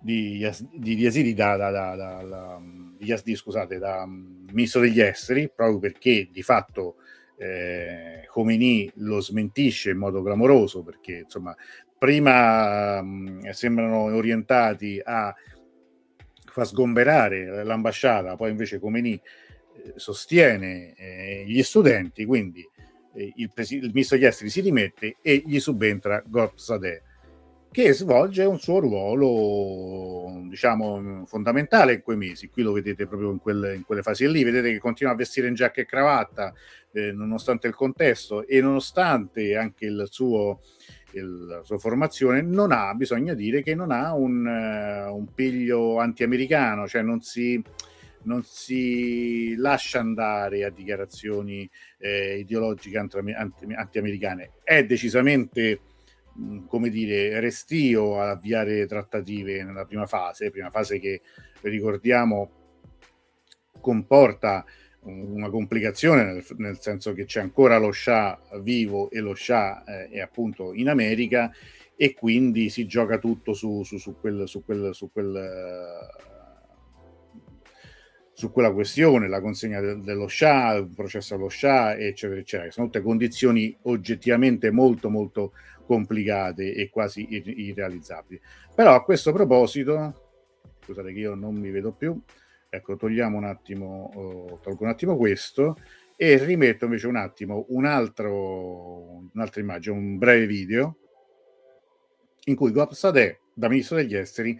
di, di Yazidi da, da, da, da, Yazdi, scusate, da ministro degli esteri, proprio perché di fatto eh, Khomeini lo smentisce in modo clamoroso perché insomma prima mh, sembrano orientati a far sgomberare l'ambasciata, poi invece Khomeini eh, sostiene eh, gli studenti, quindi eh, il, pres- il, ministro degli esteri si rimette e gli subentra Gorb Sadeh che svolge un suo ruolo, diciamo, fondamentale in quei mesi. Qui lo vedete proprio in quelle, in quelle fasi lì, vedete che continua a vestire in giacca e cravatta, eh, nonostante il contesto e nonostante anche il suo, il, la sua formazione, non ha, bisogna dire che non ha un, uh, un piglio anti-americano, cioè non si, non si lascia andare a dichiarazioni eh, ideologiche anti, anti-americane. È decisamente come dire, restio ad avviare trattative nella prima fase, prima fase che ricordiamo comporta una complicazione nel, nel, senso che c'è ancora lo Shah vivo e lo Shah eh, è appunto in America e quindi si gioca tutto su, su, su, quel, su, quel, su, quel, su quella questione, la consegna de, dello Shah, il processo allo Shah, eccetera, eccetera. Sono tutte condizioni oggettivamente molto, molto complicate e quasi ir- irrealizzabili. Però a questo proposito, scusate che io non mi vedo più, Ecco, togliamo un attimo, oh, tolgo un attimo questo e rimetto invece un attimo un altro, un'altra immagine, un breve video in cui Gopsadeh, da ministro degli esteri,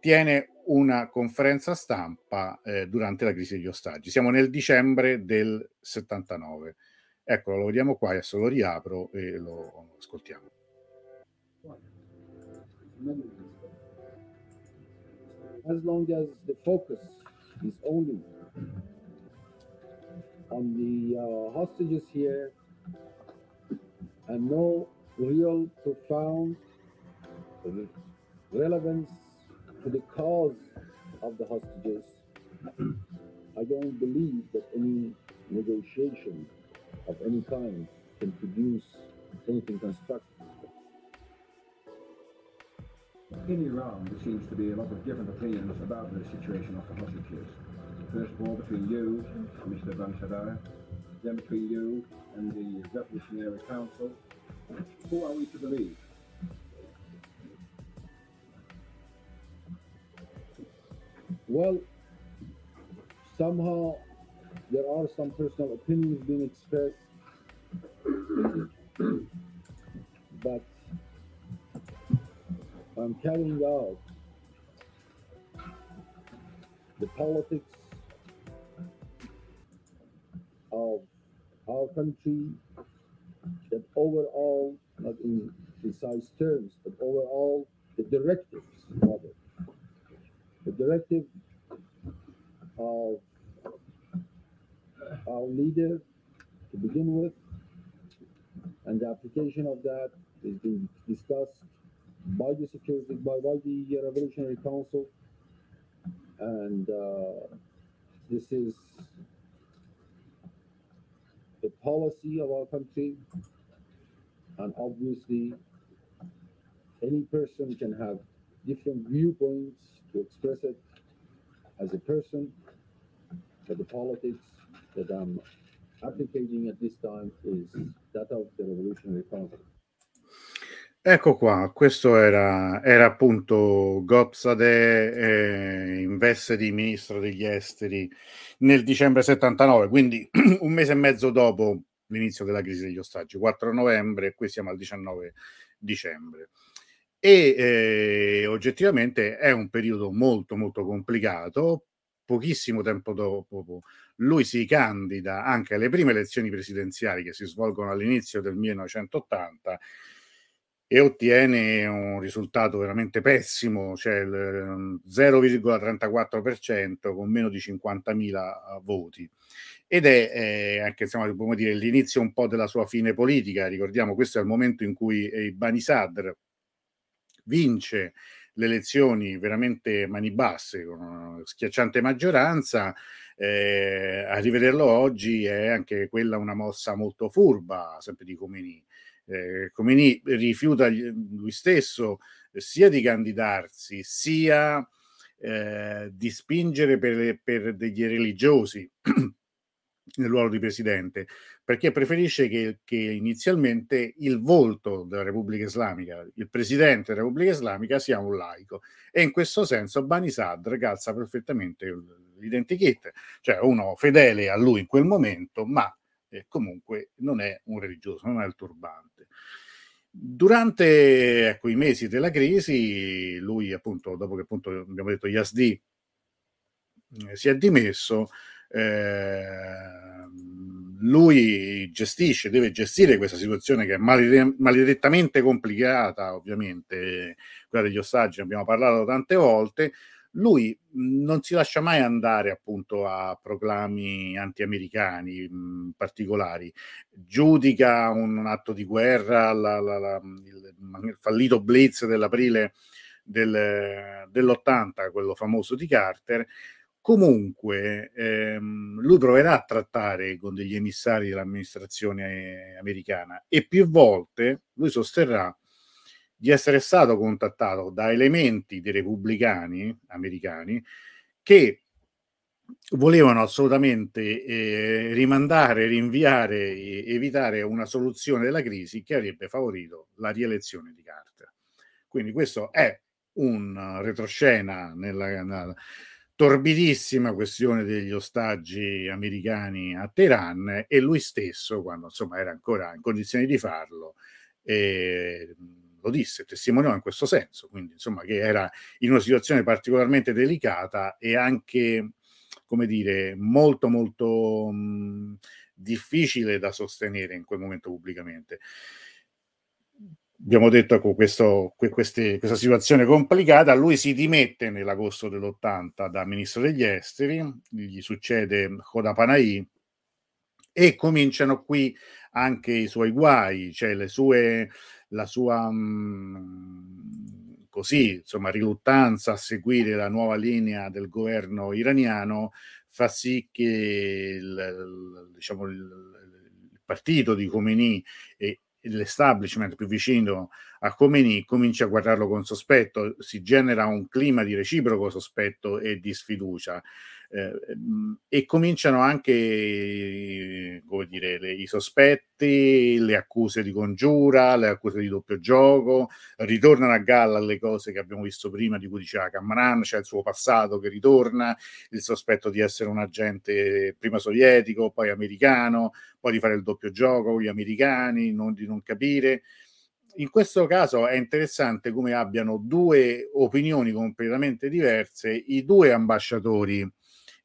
tiene una conferenza stampa eh, durante la crisi degli ostaggi. Siamo nel dicembre del 79. Ecco, lo vediamo qua, adesso lo riapro e lo ascoltiamo. As long as the focus is only on the uh, hostages here and no real profound relevance to the cause of the hostages, I don't believe that any negotiation of any kind can produce anything constructive. In Iran, there seems to be a lot of different opinions about the situation of the hostages. first of all, between you, Mr. Bangsadar, then between you and the Revolutionary Council. Who are we to believe? Well, somehow there are some personal opinions being expressed, (clears throat) but I'm carrying out the politics of our country that overall, not in precise terms, but overall the directives. The directive of our leader to begin with, and the application of that is being discussed by the security by, by the Revolutionary Council, and uh, this is the policy of our country, and obviously, any person can have different viewpoints to express it as a person, but the politics that I'm advocating at this time is that of the Revolutionary Council. Ecco qua, questo era, era appunto Gopsade eh, in veste di ministro degli esteri nel dicembre 79, quindi (clears throat) un mese e mezzo dopo l'inizio della crisi degli ostaggi, 4 novembre, qui siamo al 19 dicembre. E eh, oggettivamente è un periodo molto molto complicato. Pochissimo tempo dopo lui si candida anche alle prime elezioni presidenziali che si svolgono all'inizio del 1980 e ottiene un risultato veramente pessimo, cioè il 0,34% ehm, con meno di 50.000 voti. Ed è eh, anche insomma, dire, l'inizio un po' della sua fine politica. Ricordiamo, questo è il momento in cui eh, Bani Sadr vince le elezioni veramente mani basse, con una schiacciante maggioranza. Eh, a rivederlo oggi è anche quella una mossa molto furba, sempre di Comini eh, Comini rifiuta lui stesso sia di candidarsi sia eh, di spingere per, per degli religiosi (clears throat) nel ruolo di presidente, perché preferisce che, che, inizialmente il volto della Repubblica Islamica, il presidente della Repubblica Islamica sia un laico. E in questo senso Bani Sadr calza perfettamente l'identikit, cioè uno fedele a lui in quel momento, ma eh, comunque non è un religioso, non è il turbante. Durante ecco, i mesi della crisi, lui appunto, dopo che appunto abbiamo detto Yazdi eh, si è dimesso, eh, lui gestisce, deve gestire questa situazione che è maledettamente complicata, ovviamente, quella degli ostaggi, ne abbiamo parlato tante volte, lui non si lascia mai andare appunto a proclami anti-americani mh, particolari, giudica un, atto di guerra, la, la, la, il, fallito blitz dell'aprile del, dell'80, quello famoso di Carter, comunque ehm, lui proverà a trattare con degli emissari dell'amministrazione americana e più volte lui sosterrà di essere stato contattato da elementi dei repubblicani americani che volevano assolutamente eh, rimandare, rinviare evitare una soluzione della crisi che avrebbe favorito la rielezione di Carter. Quindi questo è un retroscena nella, nella torbidissima questione degli ostaggi americani a Teheran e lui stesso, quando insomma era ancora in condizioni di farlo, eh, lo disse, testimoniò in questo senso, quindi insomma che era in una situazione particolarmente delicata e anche, come dire, molto molto mh, difficile da sostenere in quel momento pubblicamente. Abbiamo detto ecco, questo, queste, questa situazione complicata, lui si dimette nell'agosto dell'80 da ministro degli esteri, gli succede Hoda Panahi e cominciano qui anche i suoi guai, cioè le sue la sua mh, mm, così, insomma, riluttanza a seguire la nuova linea del governo iraniano fa sì che il, diciamo, il partito di Khomeini e l'establishment più vicino a Khomeini comincia a guardarlo con sospetto, si genera un clima di reciproco sospetto e di sfiducia. Eh, e cominciano anche come dire, le, i sospetti, le accuse di congiura, le accuse di doppio gioco, ritornano a galla le cose che abbiamo visto prima di cui diceva Camran, cioè il suo passato che ritorna, il sospetto di essere un agente prima sovietico, poi americano, poi di fare il doppio gioco con gli americani, non, di non capire. In questo caso è interessante come abbiano due opinioni completamente diverse i due ambasciatori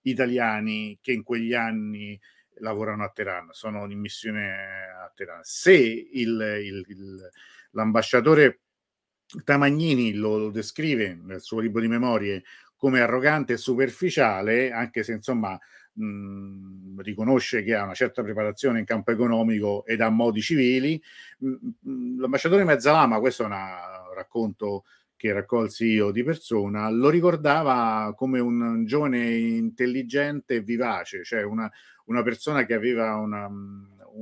italiani che in quegli anni lavorano a Teheran, sono in missione a Teheran. Se il, il, il, l'ambasciatore Tamagnini lo, lo, descrive nel suo libro di memorie come arrogante e superficiale, anche se insomma mh, riconosce che ha una certa preparazione in campo economico ed ha modi civili, mh, l'ambasciatore Mezzalama, questo è un racconto che raccolsi io di persona, lo ricordava come un giovane intelligente e vivace, cioè una, una persona che aveva una,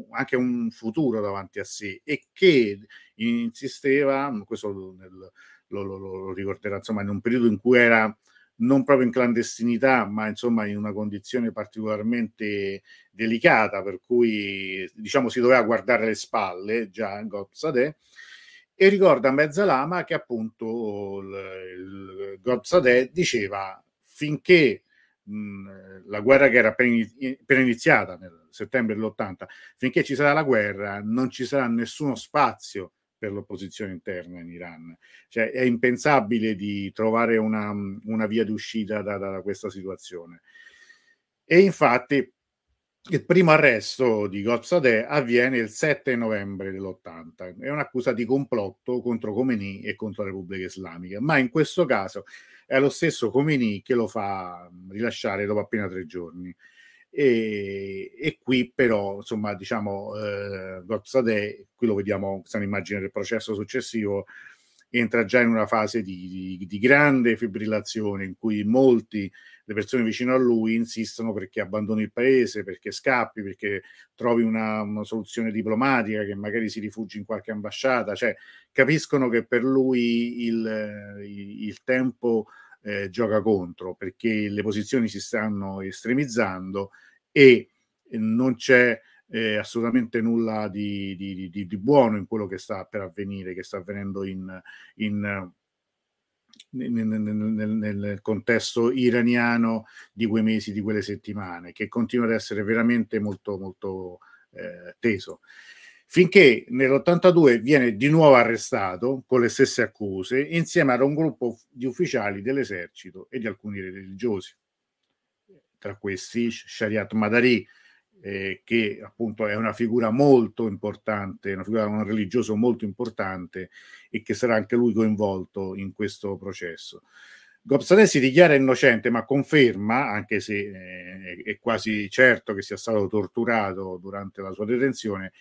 anche un futuro davanti a sé e che insisteva, questo nel, lo, lo, lo, ricorderà, insomma, in un periodo in cui era non proprio in clandestinità, ma insomma in una condizione particolarmente delicata, per cui diciamo si doveva guardare le spalle già in Gobsadeh, e ricorda Mezzalama che appunto il, il Gobsadeh diceva finché la guerra che era appena iniziata nel settembre dell'80, finché ci sarà la guerra non ci sarà nessuno spazio per l'opposizione interna in Iran. Cioè, è impensabile di trovare una, una via d'uscita da, da, questa situazione. E infatti il primo arresto di Gozadeh avviene il 7 novembre dell'80. È un'accusa di complotto contro Khomeini e contro la Repubblica Islamica, ma in questo caso è lo stesso Khomeini che lo fa rilasciare dopo appena tre giorni. E, e qui però, insomma, diciamo, eh, Gozadeh, qui lo vediamo, questa è un'immagine del processo successivo, entra già in una fase di, di, di, grande fibrillazione in cui molti, le persone vicino a lui, insistono perché abbandoni il paese, perché scappi, perché trovi una, una soluzione diplomatica, che magari si rifugi in qualche ambasciata, cioè capiscono che per lui il, il, il tempo eh, gioca contro, perché le posizioni si stanno estremizzando e non c'è eh, assolutamente nulla di, di, di, di, buono in quello che sta per avvenire, che sta avvenendo in, in, nel, nel, nel, contesto iraniano di quei mesi, di quelle settimane, che continua ad essere veramente molto, molto eh, teso. Finché nell'82 viene di nuovo arrestato con le stesse accuse, insieme ad un gruppo di ufficiali dell'esercito e di alcuni religiosi. Tra questi Shariat Madari, eh, che appunto è una figura molto importante, una figura un religioso molto importante e che sarà anche lui coinvolto in questo processo. Gobsadeh si dichiara innocente, ma conferma, anche se eh, è quasi certo che sia stato torturato durante la sua detenzione,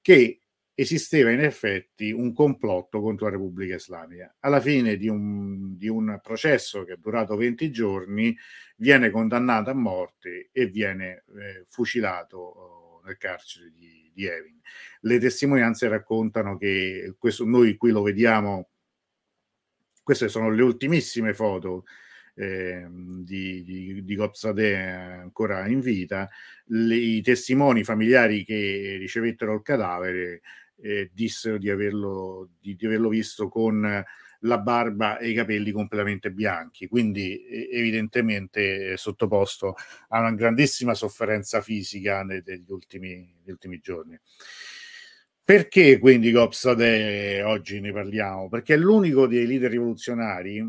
che esisteva in effetti un complotto contro la Repubblica Islamica. Alla fine di un, di un, processo che è durato 20 giorni, viene condannato a morte e viene eh, fucilato oh, nel carcere di, di, Evin. Le testimonianze raccontano che questo, noi qui lo vediamo, queste sono le ultimissime foto eh, di, di, di Gopsadeh ancora in vita, le, i testimoni familiari che ricevettero il cadavere eh, dissero di averlo, di, di averlo visto con la barba e i capelli completamente bianchi, quindi evidentemente sottoposto a una grandissima sofferenza fisica negli ultimi, negli ultimi giorni. Perché quindi Gopsadeh oggi ne parliamo? Perché è l'unico dei leader rivoluzionari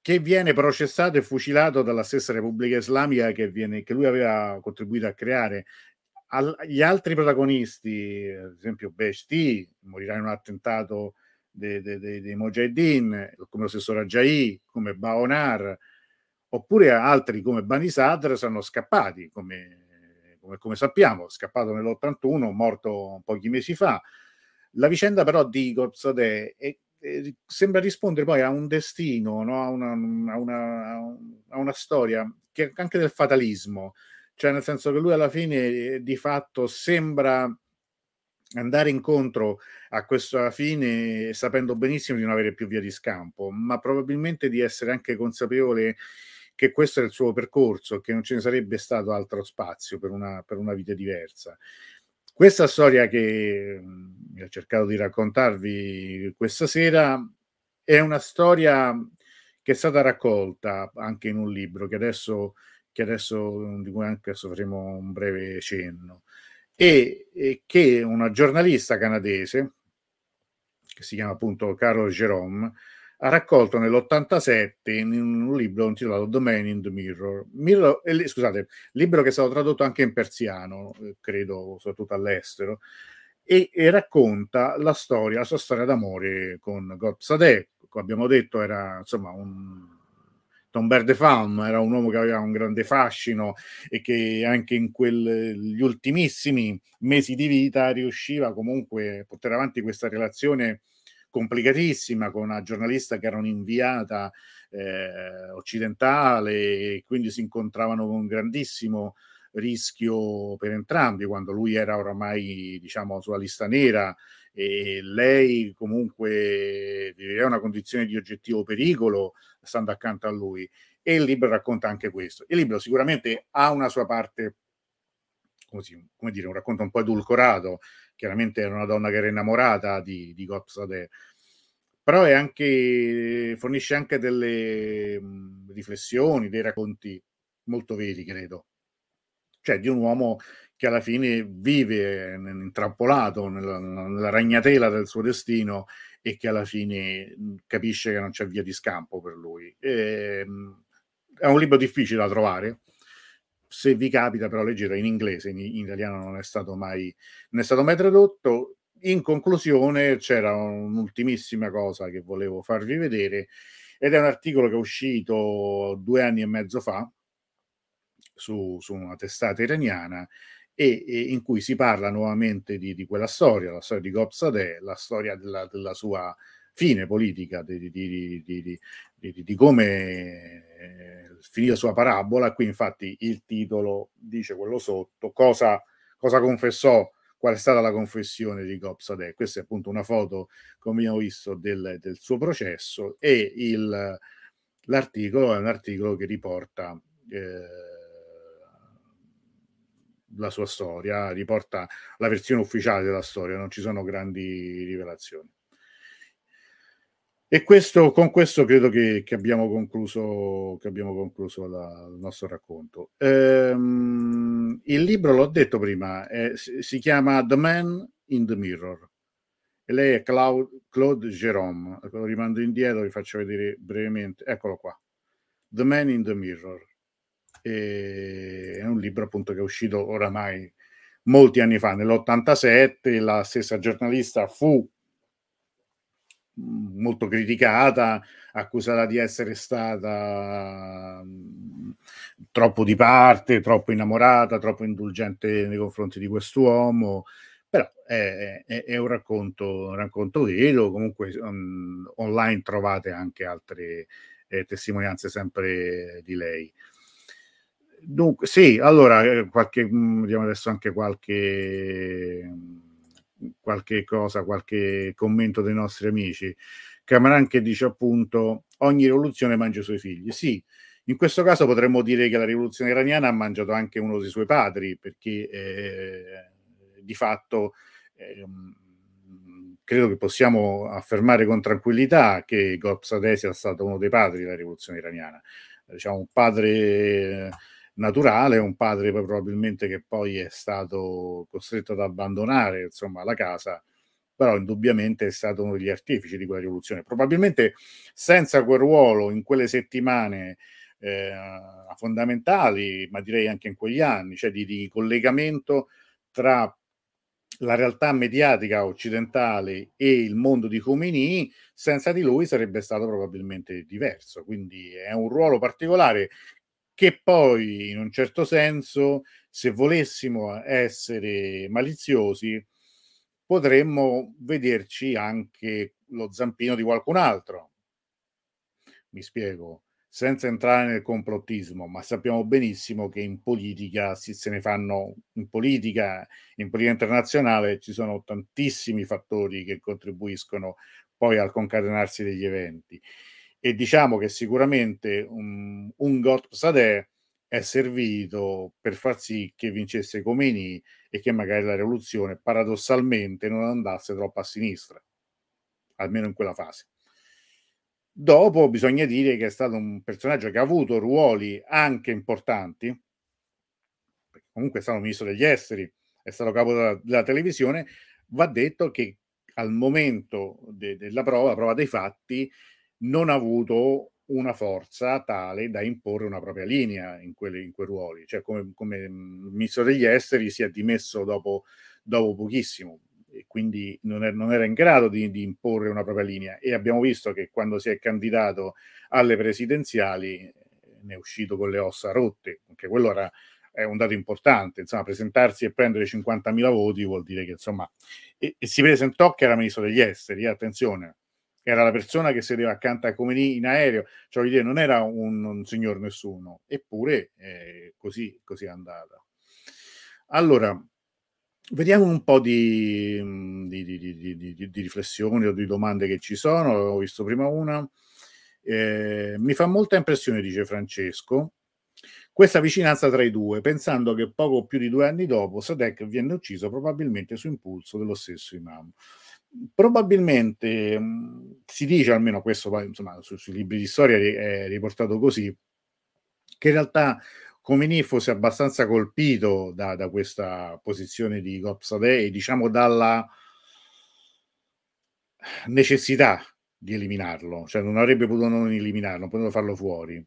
che viene processato e fucilato dalla stessa Repubblica Islamica che, viene, che lui aveva contribuito a creare gli altri protagonisti, ad esempio Besti, morirà in un attentato dei, dei, dei, dei Mojahedin, come lo stesso Rajai, come Baonar, oppure altri come Bani Sadr sono scappati, come, come, come sappiamo, scappato nell'81, morto pochi mesi fa. La vicenda però di Gobsadeh sembra rispondere poi a un destino, no? a, una, a, una, a, una, storia che anche del fatalismo, cioè nel senso che lui alla fine eh, di fatto sembra andare incontro a questa fine sapendo benissimo di non avere più via di scampo, ma probabilmente di essere anche consapevole che questo è il suo percorso, che non ce ne sarebbe stato altro spazio per una, per una vita diversa. Questa storia che mh, ho cercato di raccontarvi questa sera è una storia che è stata raccolta anche in un libro che adesso, che adesso di cui anche adesso faremo un breve cenno e, e che una giornalista canadese che si chiama appunto Carol Jerome ha raccolto nell'87 in un libro intitolato Domain in the Mirror. Mirror eh, scusate, libro che è stato tradotto anche in persiano, eh, credo, soprattutto all'estero, e, e, racconta la storia, la sua storia d'amore con God Sadeh. Come abbiamo detto, era insomma un Tom Berde Fam, era un uomo che aveva un grande fascino e che anche in quegli ultimissimi mesi di vita riusciva comunque a portare avanti questa relazione complicatissima con una giornalista che era un'inviata eh, occidentale e quindi si incontravano con un grandissimo rischio per entrambi quando lui era oramai diciamo sulla lista nera e lei comunque è una condizione di oggettivo pericolo stando accanto a lui. E il libro racconta anche questo. Il libro sicuramente ha una sua parte come, come dire un racconto un po' edulcorato. Chiaramente era una donna che era innamorata di, di Gopsade, però anche, fornisce anche delle riflessioni, dei racconti molto veri, credo. Cioè di un uomo che alla fine vive intrappolato nella, nella ragnatela del suo destino e che alla fine capisce che non c'è via di scampo per lui. E, è un libro difficile da trovare, se vi capita però leggetelo in inglese, in, in italiano non è stato mai, è stato mai tradotto. In conclusione c'era un'ultimissima cosa che volevo farvi vedere ed è un articolo che è uscito due anni e mezzo fa su, su una testata iraniana e, e, in cui si parla nuovamente di, di, quella storia, la storia di Gobsadeh, la storia della, della sua fine politica, di, di, di come finì la sua parabola. Qui infatti il titolo dice quello sotto, cosa, cosa confessò, qual è stata la confessione di Gobsadeh. Questa è appunto una foto, come abbiamo visto, del, del suo processo e il, l'articolo è un articolo che riporta... Eh, la sua storia, riporta la versione ufficiale della storia, non ci sono grandi rivelazioni. E questo, con questo credo che, che, abbiamo concluso, che abbiamo concluso la, il nostro racconto. Ehm, il libro, l'ho detto prima, è, si chiama The Man in the Mirror. E lei è Claude, Claude Jerome. Lo rimando indietro, vi faccio vedere brevemente. Eccolo qua. The Man in the Mirror. E è un libro appunto che è uscito oramai molti anni fa, nell'87. La stessa giornalista fu molto criticata, accusata di essere stata troppo di parte, troppo innamorata, troppo indulgente nei confronti di quest'uomo. Però è, è, è un, racconto, un racconto vero, comunque um, online trovate anche altre eh, testimonianze sempre di lei. Dunque, sì, allora, eh, qualche, vediamo adesso anche qualche qualche cosa, qualche commento dei nostri amici. Cameron che dice appunto ogni rivoluzione mangia i suoi figli. Sì, in questo caso potremmo dire che la rivoluzione iraniana ha mangiato anche uno dei suoi padri, perché eh, di fatto eh, credo che possiamo affermare con tranquillità che Gobsadeh sia stato uno dei padri della rivoluzione iraniana. Diciamo un padre naturale, un padre probabilmente che poi è stato costretto ad abbandonare insomma, la casa, però indubbiamente è stato uno degli artefici di quella rivoluzione. Probabilmente senza quel ruolo in quelle settimane eh, fondamentali, ma direi anche in quegli anni, cioè di, di collegamento tra la realtà mediatica occidentale e il mondo di Khomeini, senza di lui sarebbe stato probabilmente diverso. Quindi è un ruolo particolare che poi in un certo senso, se volessimo essere maliziosi, potremmo vederci anche lo zampino di qualcun altro. Mi spiego. senza entrare nel complottismo, ma sappiamo benissimo che in politica si, se ne fanno, in politica, in politica internazionale ci sono tantissimi fattori che contribuiscono poi al concatenarsi degli eventi. E diciamo che sicuramente un, un Got Sadeh è servito per far sì che vincesse Khomeini e che magari la rivoluzione paradossalmente non andasse troppo a sinistra, almeno in quella fase. Dopo bisogna dire che è stato un personaggio che ha avuto ruoli anche importanti, comunque è stato ministro degli esteri, è stato capo della, della televisione, va detto che al momento de, della prova, prova dei fatti, non ha avuto una forza tale da imporre una propria linea in, quelle, in quei ruoli, cioè come, come ministro degli esteri si è dimesso dopo, dopo pochissimo e quindi non, è, non era in grado di, di, imporre una propria linea. E abbiamo visto che quando si è candidato alle presidenziali ne è uscito con le ossa rotte, anche quello era è un dato importante, insomma presentarsi e prendere 50.000 voti vuol dire che insomma e, e si presentò che era ministro degli esteri, attenzione, era la persona che sedeva accanto a Comeni in aereo, cioè dire, non era un, un signor nessuno, eppure eh, così, così è andata. Allora, vediamo un po' di, di, di, di, riflessioni o di domande che ci sono, ho visto prima una. Eh, mi fa molta impressione, dice Francesco, questa vicinanza tra i due, pensando che poco più di due anni dopo Sadek viene ucciso probabilmente su impulso dello stesso imam. Probabilmente si dice, almeno questo poi insomma, su, sui libri di storia è riportato così, che in realtà Khomeini fosse abbastanza colpito da, da questa posizione di Gopsadeh e diciamo dalla necessità di eliminarlo, cioè non avrebbe potuto non eliminarlo, non potuto farlo fuori.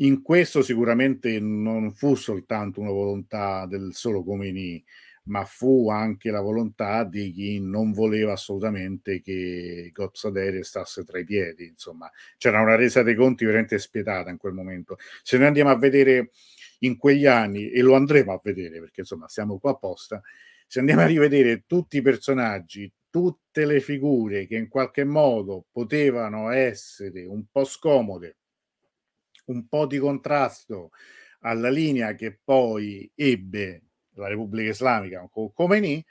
In questo sicuramente non fu soltanto una volontà del solo Comini, ma fu anche la volontà di chi non voleva assolutamente che Gozadere stasse tra i piedi. Insomma, c'era una resa dei conti veramente spietata in quel momento. Se noi andiamo a vedere in quegli anni, e lo andremo a vedere perché insomma siamo qua apposta, se andiamo a rivedere tutti i personaggi, tutte le figure che in qualche modo potevano essere un po' scomode, un po' di contrasto alla linea che poi ebbe la Repubblica Islamica con Khomeini,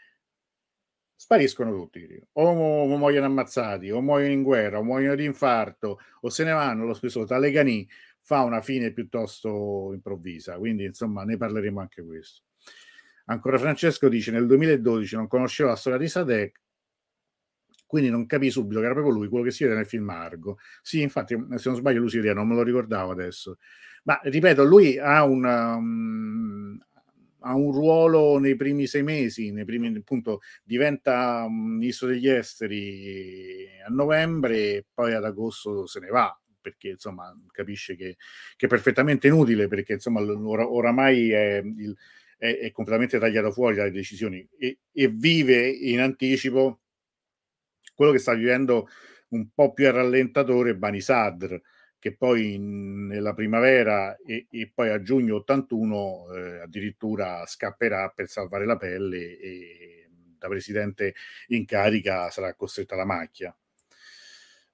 spariscono tutti. O, muoiono ammazzati, o muoiono in guerra, o muoiono di infarto, o se ne vanno. Lo stesso Talegani fa una fine piuttosto improvvisa. Quindi, insomma, ne parleremo anche questo. Ancora Francesco dice: nel 2012 non conoscevo la storia di Sadek, quindi non capì subito che era proprio lui quello che si vede nel film Argo. Sì, infatti, se non sbaglio, lui si vede, non me lo ricordavo adesso. Ma ripeto, lui ha un, um, ha un ruolo nei primi sei mesi, nei primi, appunto, diventa ministro degli esteri a novembre e poi ad agosto se ne va perché insomma capisce che, che è perfettamente inutile perché insomma or- oramai è, il, è, è, completamente tagliato fuori dalle decisioni e, e vive in anticipo quello che sta vivendo un po' più a rallentatore Bani Sadr, che poi nella primavera e, e, poi a giugno 81 eh, addirittura scapperà per salvare la pelle e da presidente in carica sarà costretta alla macchia.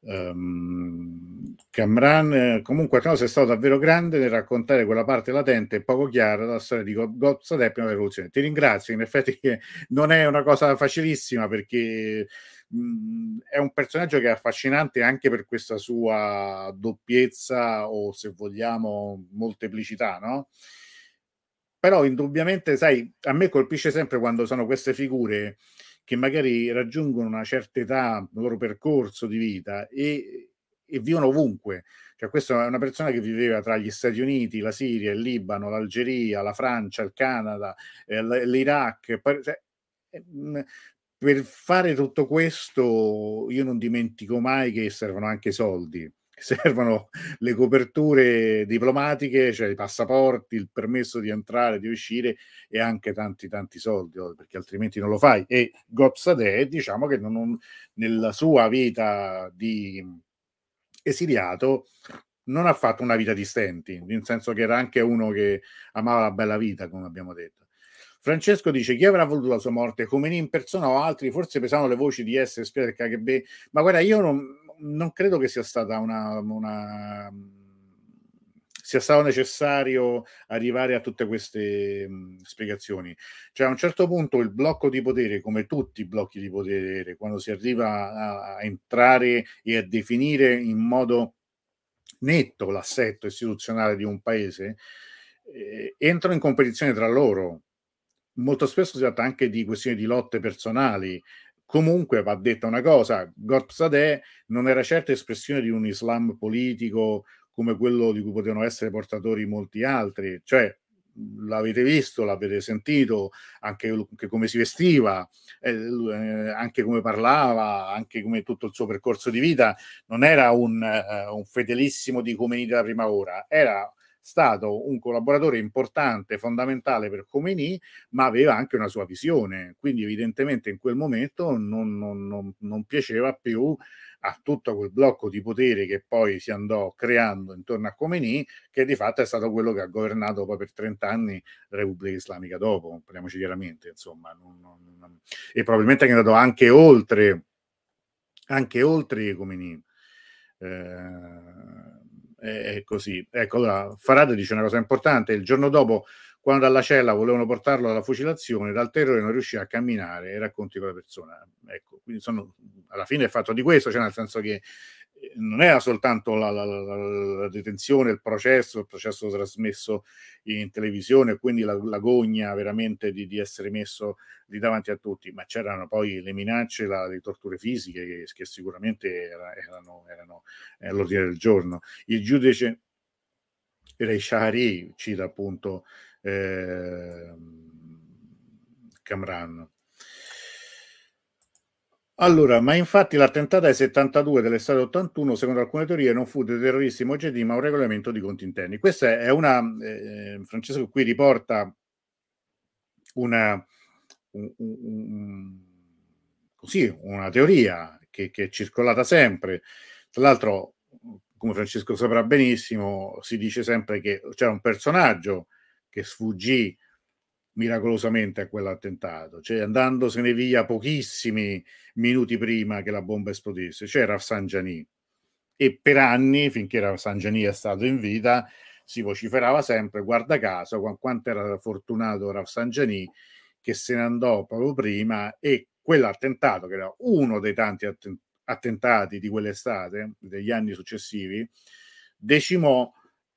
Um, Camran comunque cosa è stato davvero grande nel raccontare quella parte latente e poco chiara della storia di Gozzadep nella rivoluzione. Ti ringrazio, in effetti non è una cosa facilissima perché mh, è un personaggio che è affascinante anche per questa sua doppiezza o se vogliamo molteplicità, no? Però indubbiamente, sai, a me colpisce sempre quando sono queste figure che magari raggiungono una certa età, il loro percorso di vita e, e vivono ovunque. Cioè, questa è una persona che viveva tra gli Stati Uniti, la Siria, il Libano, l'Algeria, la Francia, il Canada, eh, l'Iraq. Cioè, per fare tutto questo io non dimentico mai che servono anche soldi, (laughs) servono le coperture diplomatiche, cioè i passaporti, il permesso di entrare, di uscire e anche tanti tanti soldi, oh, perché altrimenti non lo fai. E Gopsadeh, diciamo che non, nella sua vita di esiliato non ha fatto una vita di stenti, nel senso che era anche uno che amava la bella vita, come abbiamo detto. Francesco dice chi avrà voluto la sua morte, Khomeini in persona o altri, forse pesavano le voci di essere spia del KGB, ma guarda io non, non credo che sia stata una, una, sia stato necessario arrivare a tutte queste mh, spiegazioni. Cioè a un certo punto il blocco di potere, come tutti i blocchi di potere, quando si arriva a, a entrare e a definire in modo netto l'assetto istituzionale di un paese, eh, entrano in competizione tra loro. Molto spesso si tratta anche di questioni di lotte personali. Comunque va detta una cosa, Gorpsadeh non era certo espressione di un Islam politico come quello di cui potevano essere portatori molti altri, cioè l'avete visto, l'avete sentito, anche, anche come si vestiva, eh, anche come parlava, anche come tutto il suo percorso di vita, non era un, uh, un fedelissimo di Khomeini della prima ora, era stato un collaboratore importante, fondamentale per Khomeini, ma aveva anche una sua visione, quindi evidentemente in quel momento non, non, non, non piaceva più a tutto quel blocco di potere che poi si andò creando intorno a Khomeini, che di fatto è stato quello che ha governato poi per 30 anni la Repubblica Islamica dopo, parliamoci chiaramente, insomma, e probabilmente è andato anche oltre, anche oltre Khomeini. Eh, è così. Ecco, allora, Farad dice una cosa importante, il giorno dopo quando dalla cella volevano portarlo alla fucilazione, dal terrore non riusciva a camminare e racconti con la persona. Ecco, quindi sono, alla fine è fatto di questo, cioè nel senso che non era soltanto la, la, la, la detenzione, il processo, il processo trasmesso in televisione, quindi l'agonia veramente di, di, essere messo lì davanti a tutti, ma c'erano poi le minacce, le torture fisiche che, che sicuramente era, erano, erano all'ordine del giorno. Il giudice Reishari cita appunto eh, Camran. Allora, ma infatti l'attentato ai 72 dell'estate 81, secondo alcune teorie, non fu dei terroristi mojedi, ma un regolamento di conti interni. Questa è una, eh, Francesco qui riporta una, un, un, così, una teoria che, che, è circolata sempre. Tra l'altro, come Francesco saprà benissimo, si dice sempre che c'era un personaggio che sfuggì miracolosamente a quell'attentato, cioè andandosene via pochissimi minuti prima che la bomba esplodesse, cioè Rafsanjani. E per anni, finché Rafsanjani è stato in vita, si vociferava sempre, guarda caso, quanto era fortunato Rafsanjani che se ne andò proprio prima e quell'attentato, che era uno dei tanti attentati di quell'estate, degli anni successivi, decimò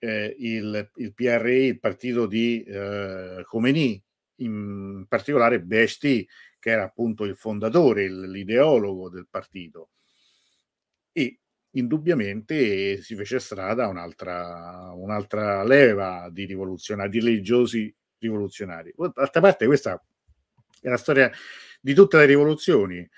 eh, il, il, PRI, il partito di eh, Khomeini, in particolare Besti, che era appunto il fondatore, l'ideologo del partito. E indubbiamente si fece strada un'altra, un'altra leva di rivoluzionari, di religiosi rivoluzionari. D'altra parte questa è la storia di tutte le rivoluzioni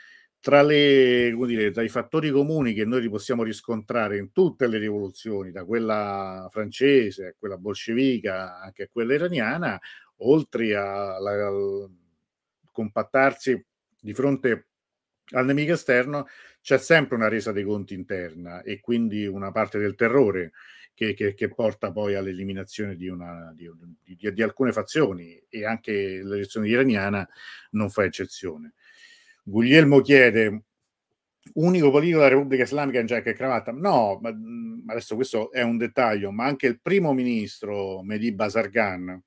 tra, le, dire, tra, i fattori comuni che noi possiamo riscontrare in tutte le rivoluzioni, da quella francese a quella bolscevica, anche a quella iraniana, oltre al compattarsi di fronte al nemico esterno, c'è sempre una resa dei conti interna e quindi una parte del terrore che, che, che porta poi all'eliminazione di, una, di, di, di alcune fazioni e anche l'elezione iraniana non fa eccezione. Guglielmo chiede unico politico della Repubblica Islamica in giacca e cravatta. No, ma adesso questo è un dettaglio, ma anche il primo ministro Mehdi Basargan,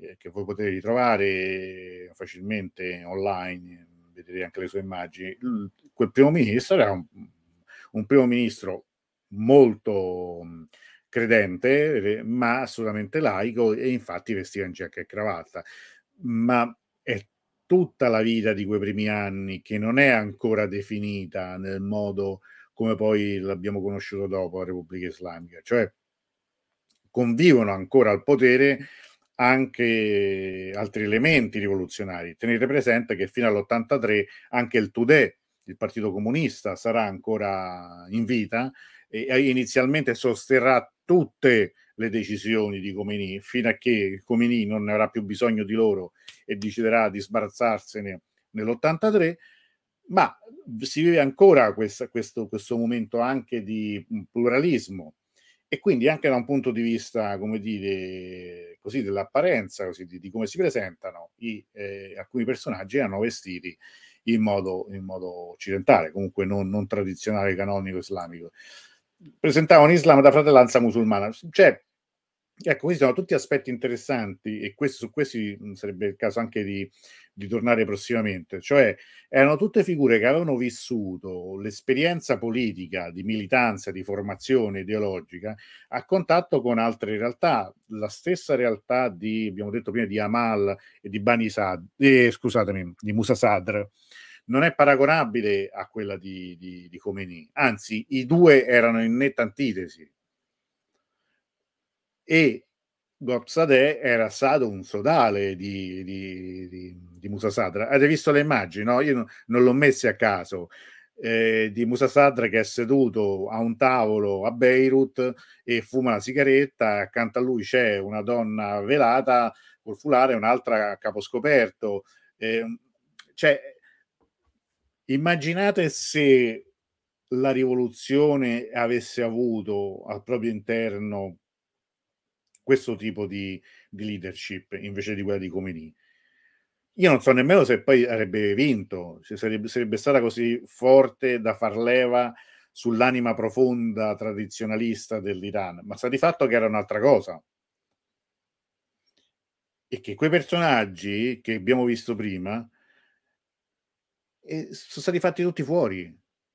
eh, che voi potete ritrovare facilmente online, vedete anche le sue immagini, quel primo ministro era un, un primo ministro molto credente, ma assolutamente laico e infatti vestiva in giacca e cravatta. Ma è tutta la vita di quei primi anni che non è ancora definita nel modo come poi l'abbiamo conosciuto dopo la Repubblica Islamica, cioè convivono ancora al potere anche altri elementi rivoluzionari. Tenete presente che fino all'83 anche il Tudè, il Partito Comunista, sarà ancora in vita e inizialmente sosterrà tutte le decisioni di Comini fino a che Comini non avrà più bisogno di loro e deciderà di sbarazzarsene nell'83, ma si vive ancora questa, questo, questo momento anche di pluralismo e quindi anche da un punto di vista, come dire, così dell'apparenza, così di, di come si presentano, i, eh, alcuni personaggi erano vestiti in modo, in modo occidentale, comunque non, non tradizionale, canonico, islamico presentava un Islam da fratellanza musulmana. Cioè, Ecco, questi sono tutti aspetti interessanti e questi, su questi sarebbe il caso anche di, di, tornare prossimamente. Cioè, erano tutte figure che avevano vissuto l'esperienza politica, di militanza, di formazione ideologica a contatto con altre realtà. La stessa realtà di, abbiamo detto prima, di Amal e di Bani Sad, eh, scusatemi, di Musa Sadr, non è paragonabile a quella di, di, di Khomeini. Anzi, i due erano in netta antitesi e Gopsadeh era stato un sodale di, di, di, di Musa Sadra. Avete visto le immagini? No? Io non, l'ho messe a caso. Eh, di Musa Sadra che è seduto a un tavolo a Beirut e fuma una sigaretta, accanto a lui c'è una donna velata col fulare un'altra a capo scoperto. Eh, cioè, immaginate se la rivoluzione avesse avuto al proprio interno questo tipo di, di leadership invece di quella di Comini. Io non so nemmeno se poi avrebbe vinto, se sarebbe, sarebbe stata così forte da far leva sull'anima profonda tradizionalista dell'Iran, ma sta di fatto che era un'altra cosa. E che quei personaggi che abbiamo visto prima eh, sono stati fatti tutti fuori,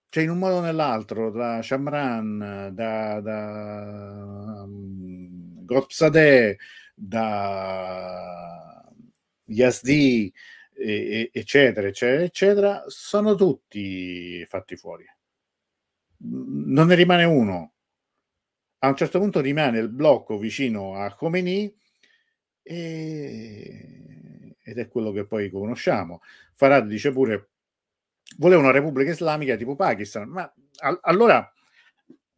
cioè in un modo o nell'altro, da Shamran, da, da Gopsadeh, da Yazdi, eccetera, eccetera, eccetera, sono tutti fatti fuori. Non ne rimane uno. A un certo punto rimane il blocco vicino a Khomeini e... ed è quello che poi conosciamo. Farad dice pure voleva una repubblica islamica tipo Pakistan, ma a- allora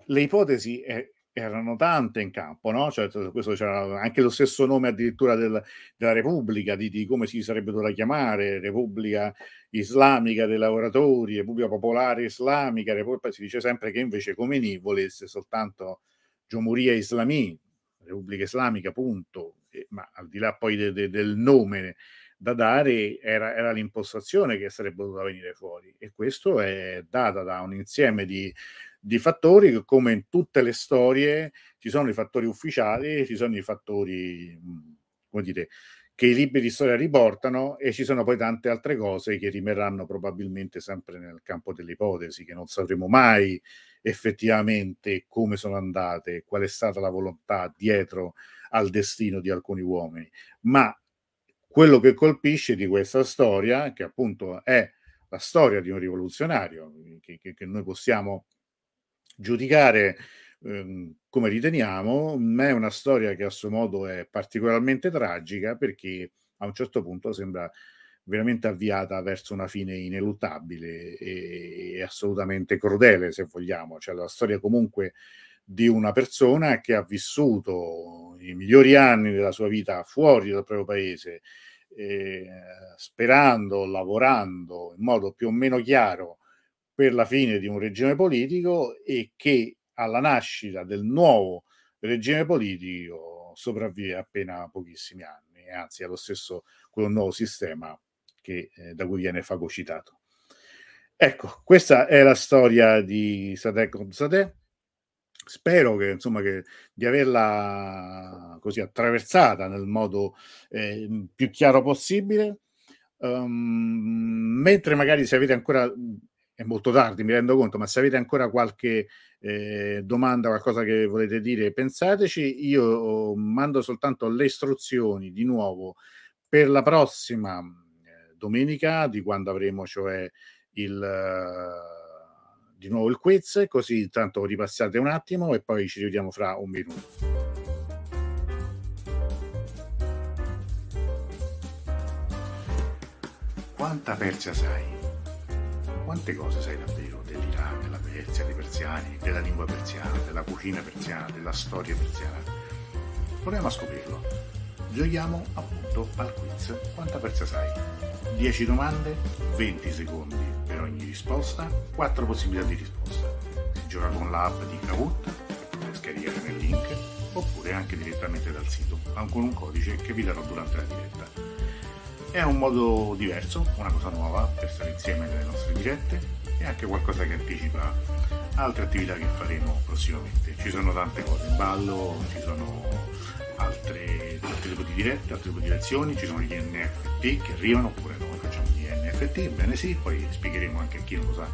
le ipotesi è, erano tante in campo, no? Cioè, questo c'era anche lo stesso nome addirittura del, della Repubblica, di, di, come si sarebbe dovuta chiamare, Repubblica Islamica dei Lavoratori, Repubblica Popolare Islamica, Repubblica, si dice sempre che invece Khomeini volesse soltanto Giomurия Islami, Repubblica Islamica, punto, e, ma al di là poi de, de, del nome da dare era, era, l'impostazione che sarebbe dovuta venire fuori e questo è data da un insieme di di fattori che come in tutte le storie ci sono i fattori ufficiali, ci sono i fattori, come dire, che i libri di storia riportano e ci sono poi tante altre cose che rimarranno probabilmente sempre nel campo delle ipotesi, che non sapremo mai effettivamente come sono andate, qual è stata la volontà dietro al destino di alcuni uomini. Ma quello che colpisce di questa storia, che appunto è la storia di un rivoluzionario, che, che, che noi possiamo giudicare ehm, come riteniamo, ma è una storia che a suo modo è particolarmente tragica perché a un certo punto sembra veramente avviata verso una fine ineluttabile e, e assolutamente crudele, se vogliamo. Cioè la storia comunque di una persona che ha vissuto i migliori anni della sua vita fuori dal proprio paese, eh, sperando, lavorando in modo più o meno chiaro per la fine di un regime politico e che alla nascita del nuovo regime politico sopravvive appena pochissimi anni, anzi è lo stesso quello nuovo sistema che, eh, da cui viene fagocitato. Ecco, questa è la storia di Sadek Sadeh. Spero che, insomma, che, di averla così attraversata nel modo eh, più chiaro possibile. Um, mentre magari se avete ancora è molto tardi, mi rendo conto, ma se avete ancora qualche eh, domanda, qualcosa che volete dire, pensateci. Io oh, mando soltanto le istruzioni di nuovo per la prossima eh, domenica, di quando avremo cioè il, uh, di nuovo il quiz, così intanto ripassate un attimo e poi ci rivediamo fra un minuto. Quanta Persia sai? Quante cose sai davvero dell'Iran, della Persia, dei persiani, della lingua persiana, della cucina persiana, della storia persiana? Proviamo a scoprirlo. Giochiamo appunto al quiz Quanta Persia sai? 10 domande, 20 secondi per ogni risposta, 4 possibilità di risposta. Si gioca con l'app di Kahoot, che potete scaricare nel link, oppure anche direttamente dal sito, con un codice che vi darò durante la diretta. È un modo diverso, una cosa nuova per stare insieme nelle nostre dirette e anche qualcosa che anticipa altre attività che faremo prossimamente. Ci sono tante cose in ballo, ci sono altre, altri tipi di dirette, altri tipi di lezioni, ci sono gli NFT che arrivano, oppure noi facciamo gli NFT, bene sì, poi spiegheremo anche a chi non sa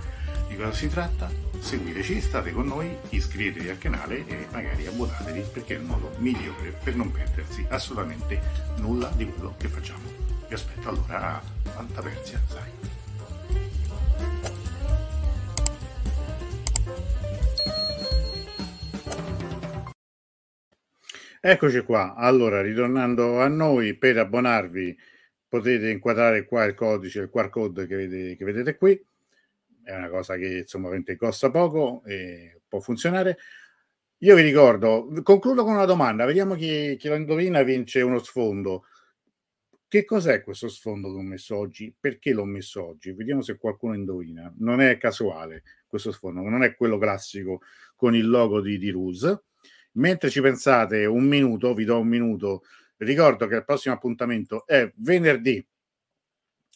di cosa si tratta. Seguiteci, state con noi, iscrivetevi al canale e magari abbonatevi perché è il modo migliore per non perdersi assolutamente nulla di quello che facciamo. Vi aspetto allora a Fanta Persia, sai. Eccoci qua, allora ritornando a noi per abbonarvi potete inquadrare qua il codice, il QR code che vedete, che vedete qui, è una cosa che insomma costa poco e può funzionare. Io vi ricordo, concludo con una domanda, vediamo chi, chi lo indovina vince uno sfondo. Che cos'è questo sfondo che ho messo oggi? Perché l'ho messo oggi? Vediamo se qualcuno indovina. Non è casuale questo sfondo, non è quello classico con il logo di, di Ruse. Mentre ci pensate un minuto, vi do un minuto, ricordo che il prossimo appuntamento è venerdì.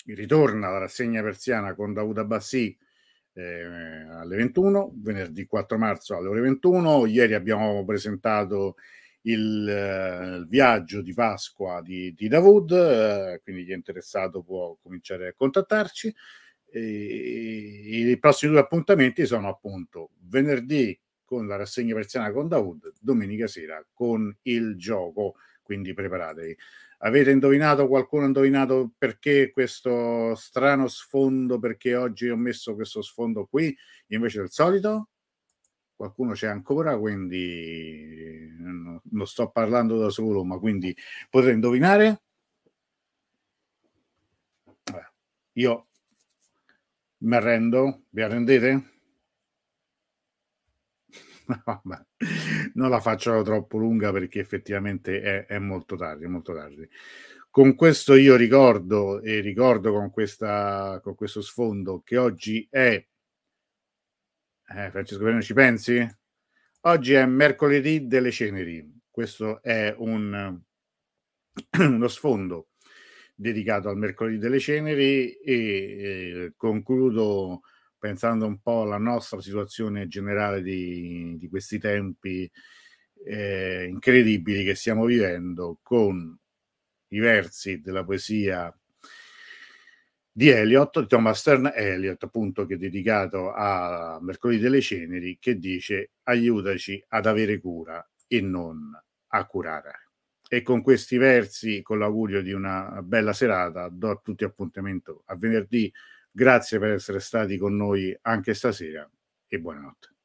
Ritorna la rassegna persiana con Davuda Abbassi eh, alle 21, venerdì 4 marzo alle ore 21. Ieri abbiamo presentato il, eh, il viaggio di Pasqua di, di Davud, eh, quindi chi è interessato può cominciare a contattarci. E, I prossimi due appuntamenti sono appunto venerdì con la rassegna persiana con Davud, domenica sera con il gioco, quindi preparatevi. Avete indovinato, qualcuno ha indovinato perché questo strano sfondo, perché oggi ho messo questo sfondo qui invece del solito? Qualcuno c'è ancora, quindi non sto parlando da solo, ma quindi potete indovinare? Io mi arrendo, vi arrendete? (laughs) Non la faccio troppo lunga perché effettivamente è, è, molto tardi, molto tardi. Con questo io ricordo e ricordo con, questa, con questo sfondo che oggi è... Eh, Francesco Bene, ci pensi? Oggi è mercoledì delle ceneri. Questo è un, (clears throat) uno sfondo dedicato al mercoledì delle ceneri e eh, concludo pensando un po' alla nostra situazione generale di, di questi tempi eh, incredibili che stiamo vivendo, con i versi della poesia di Eliot, di Thomas Stern Eliot, appunto, che è dedicato a Mercoledì delle Ceneri, che dice aiutaci ad avere cura e non a curare. E con questi versi, con l'augurio di una bella serata, do a tutti appuntamento a venerdì Grazie per essere stati con noi anche stasera e buonanotte.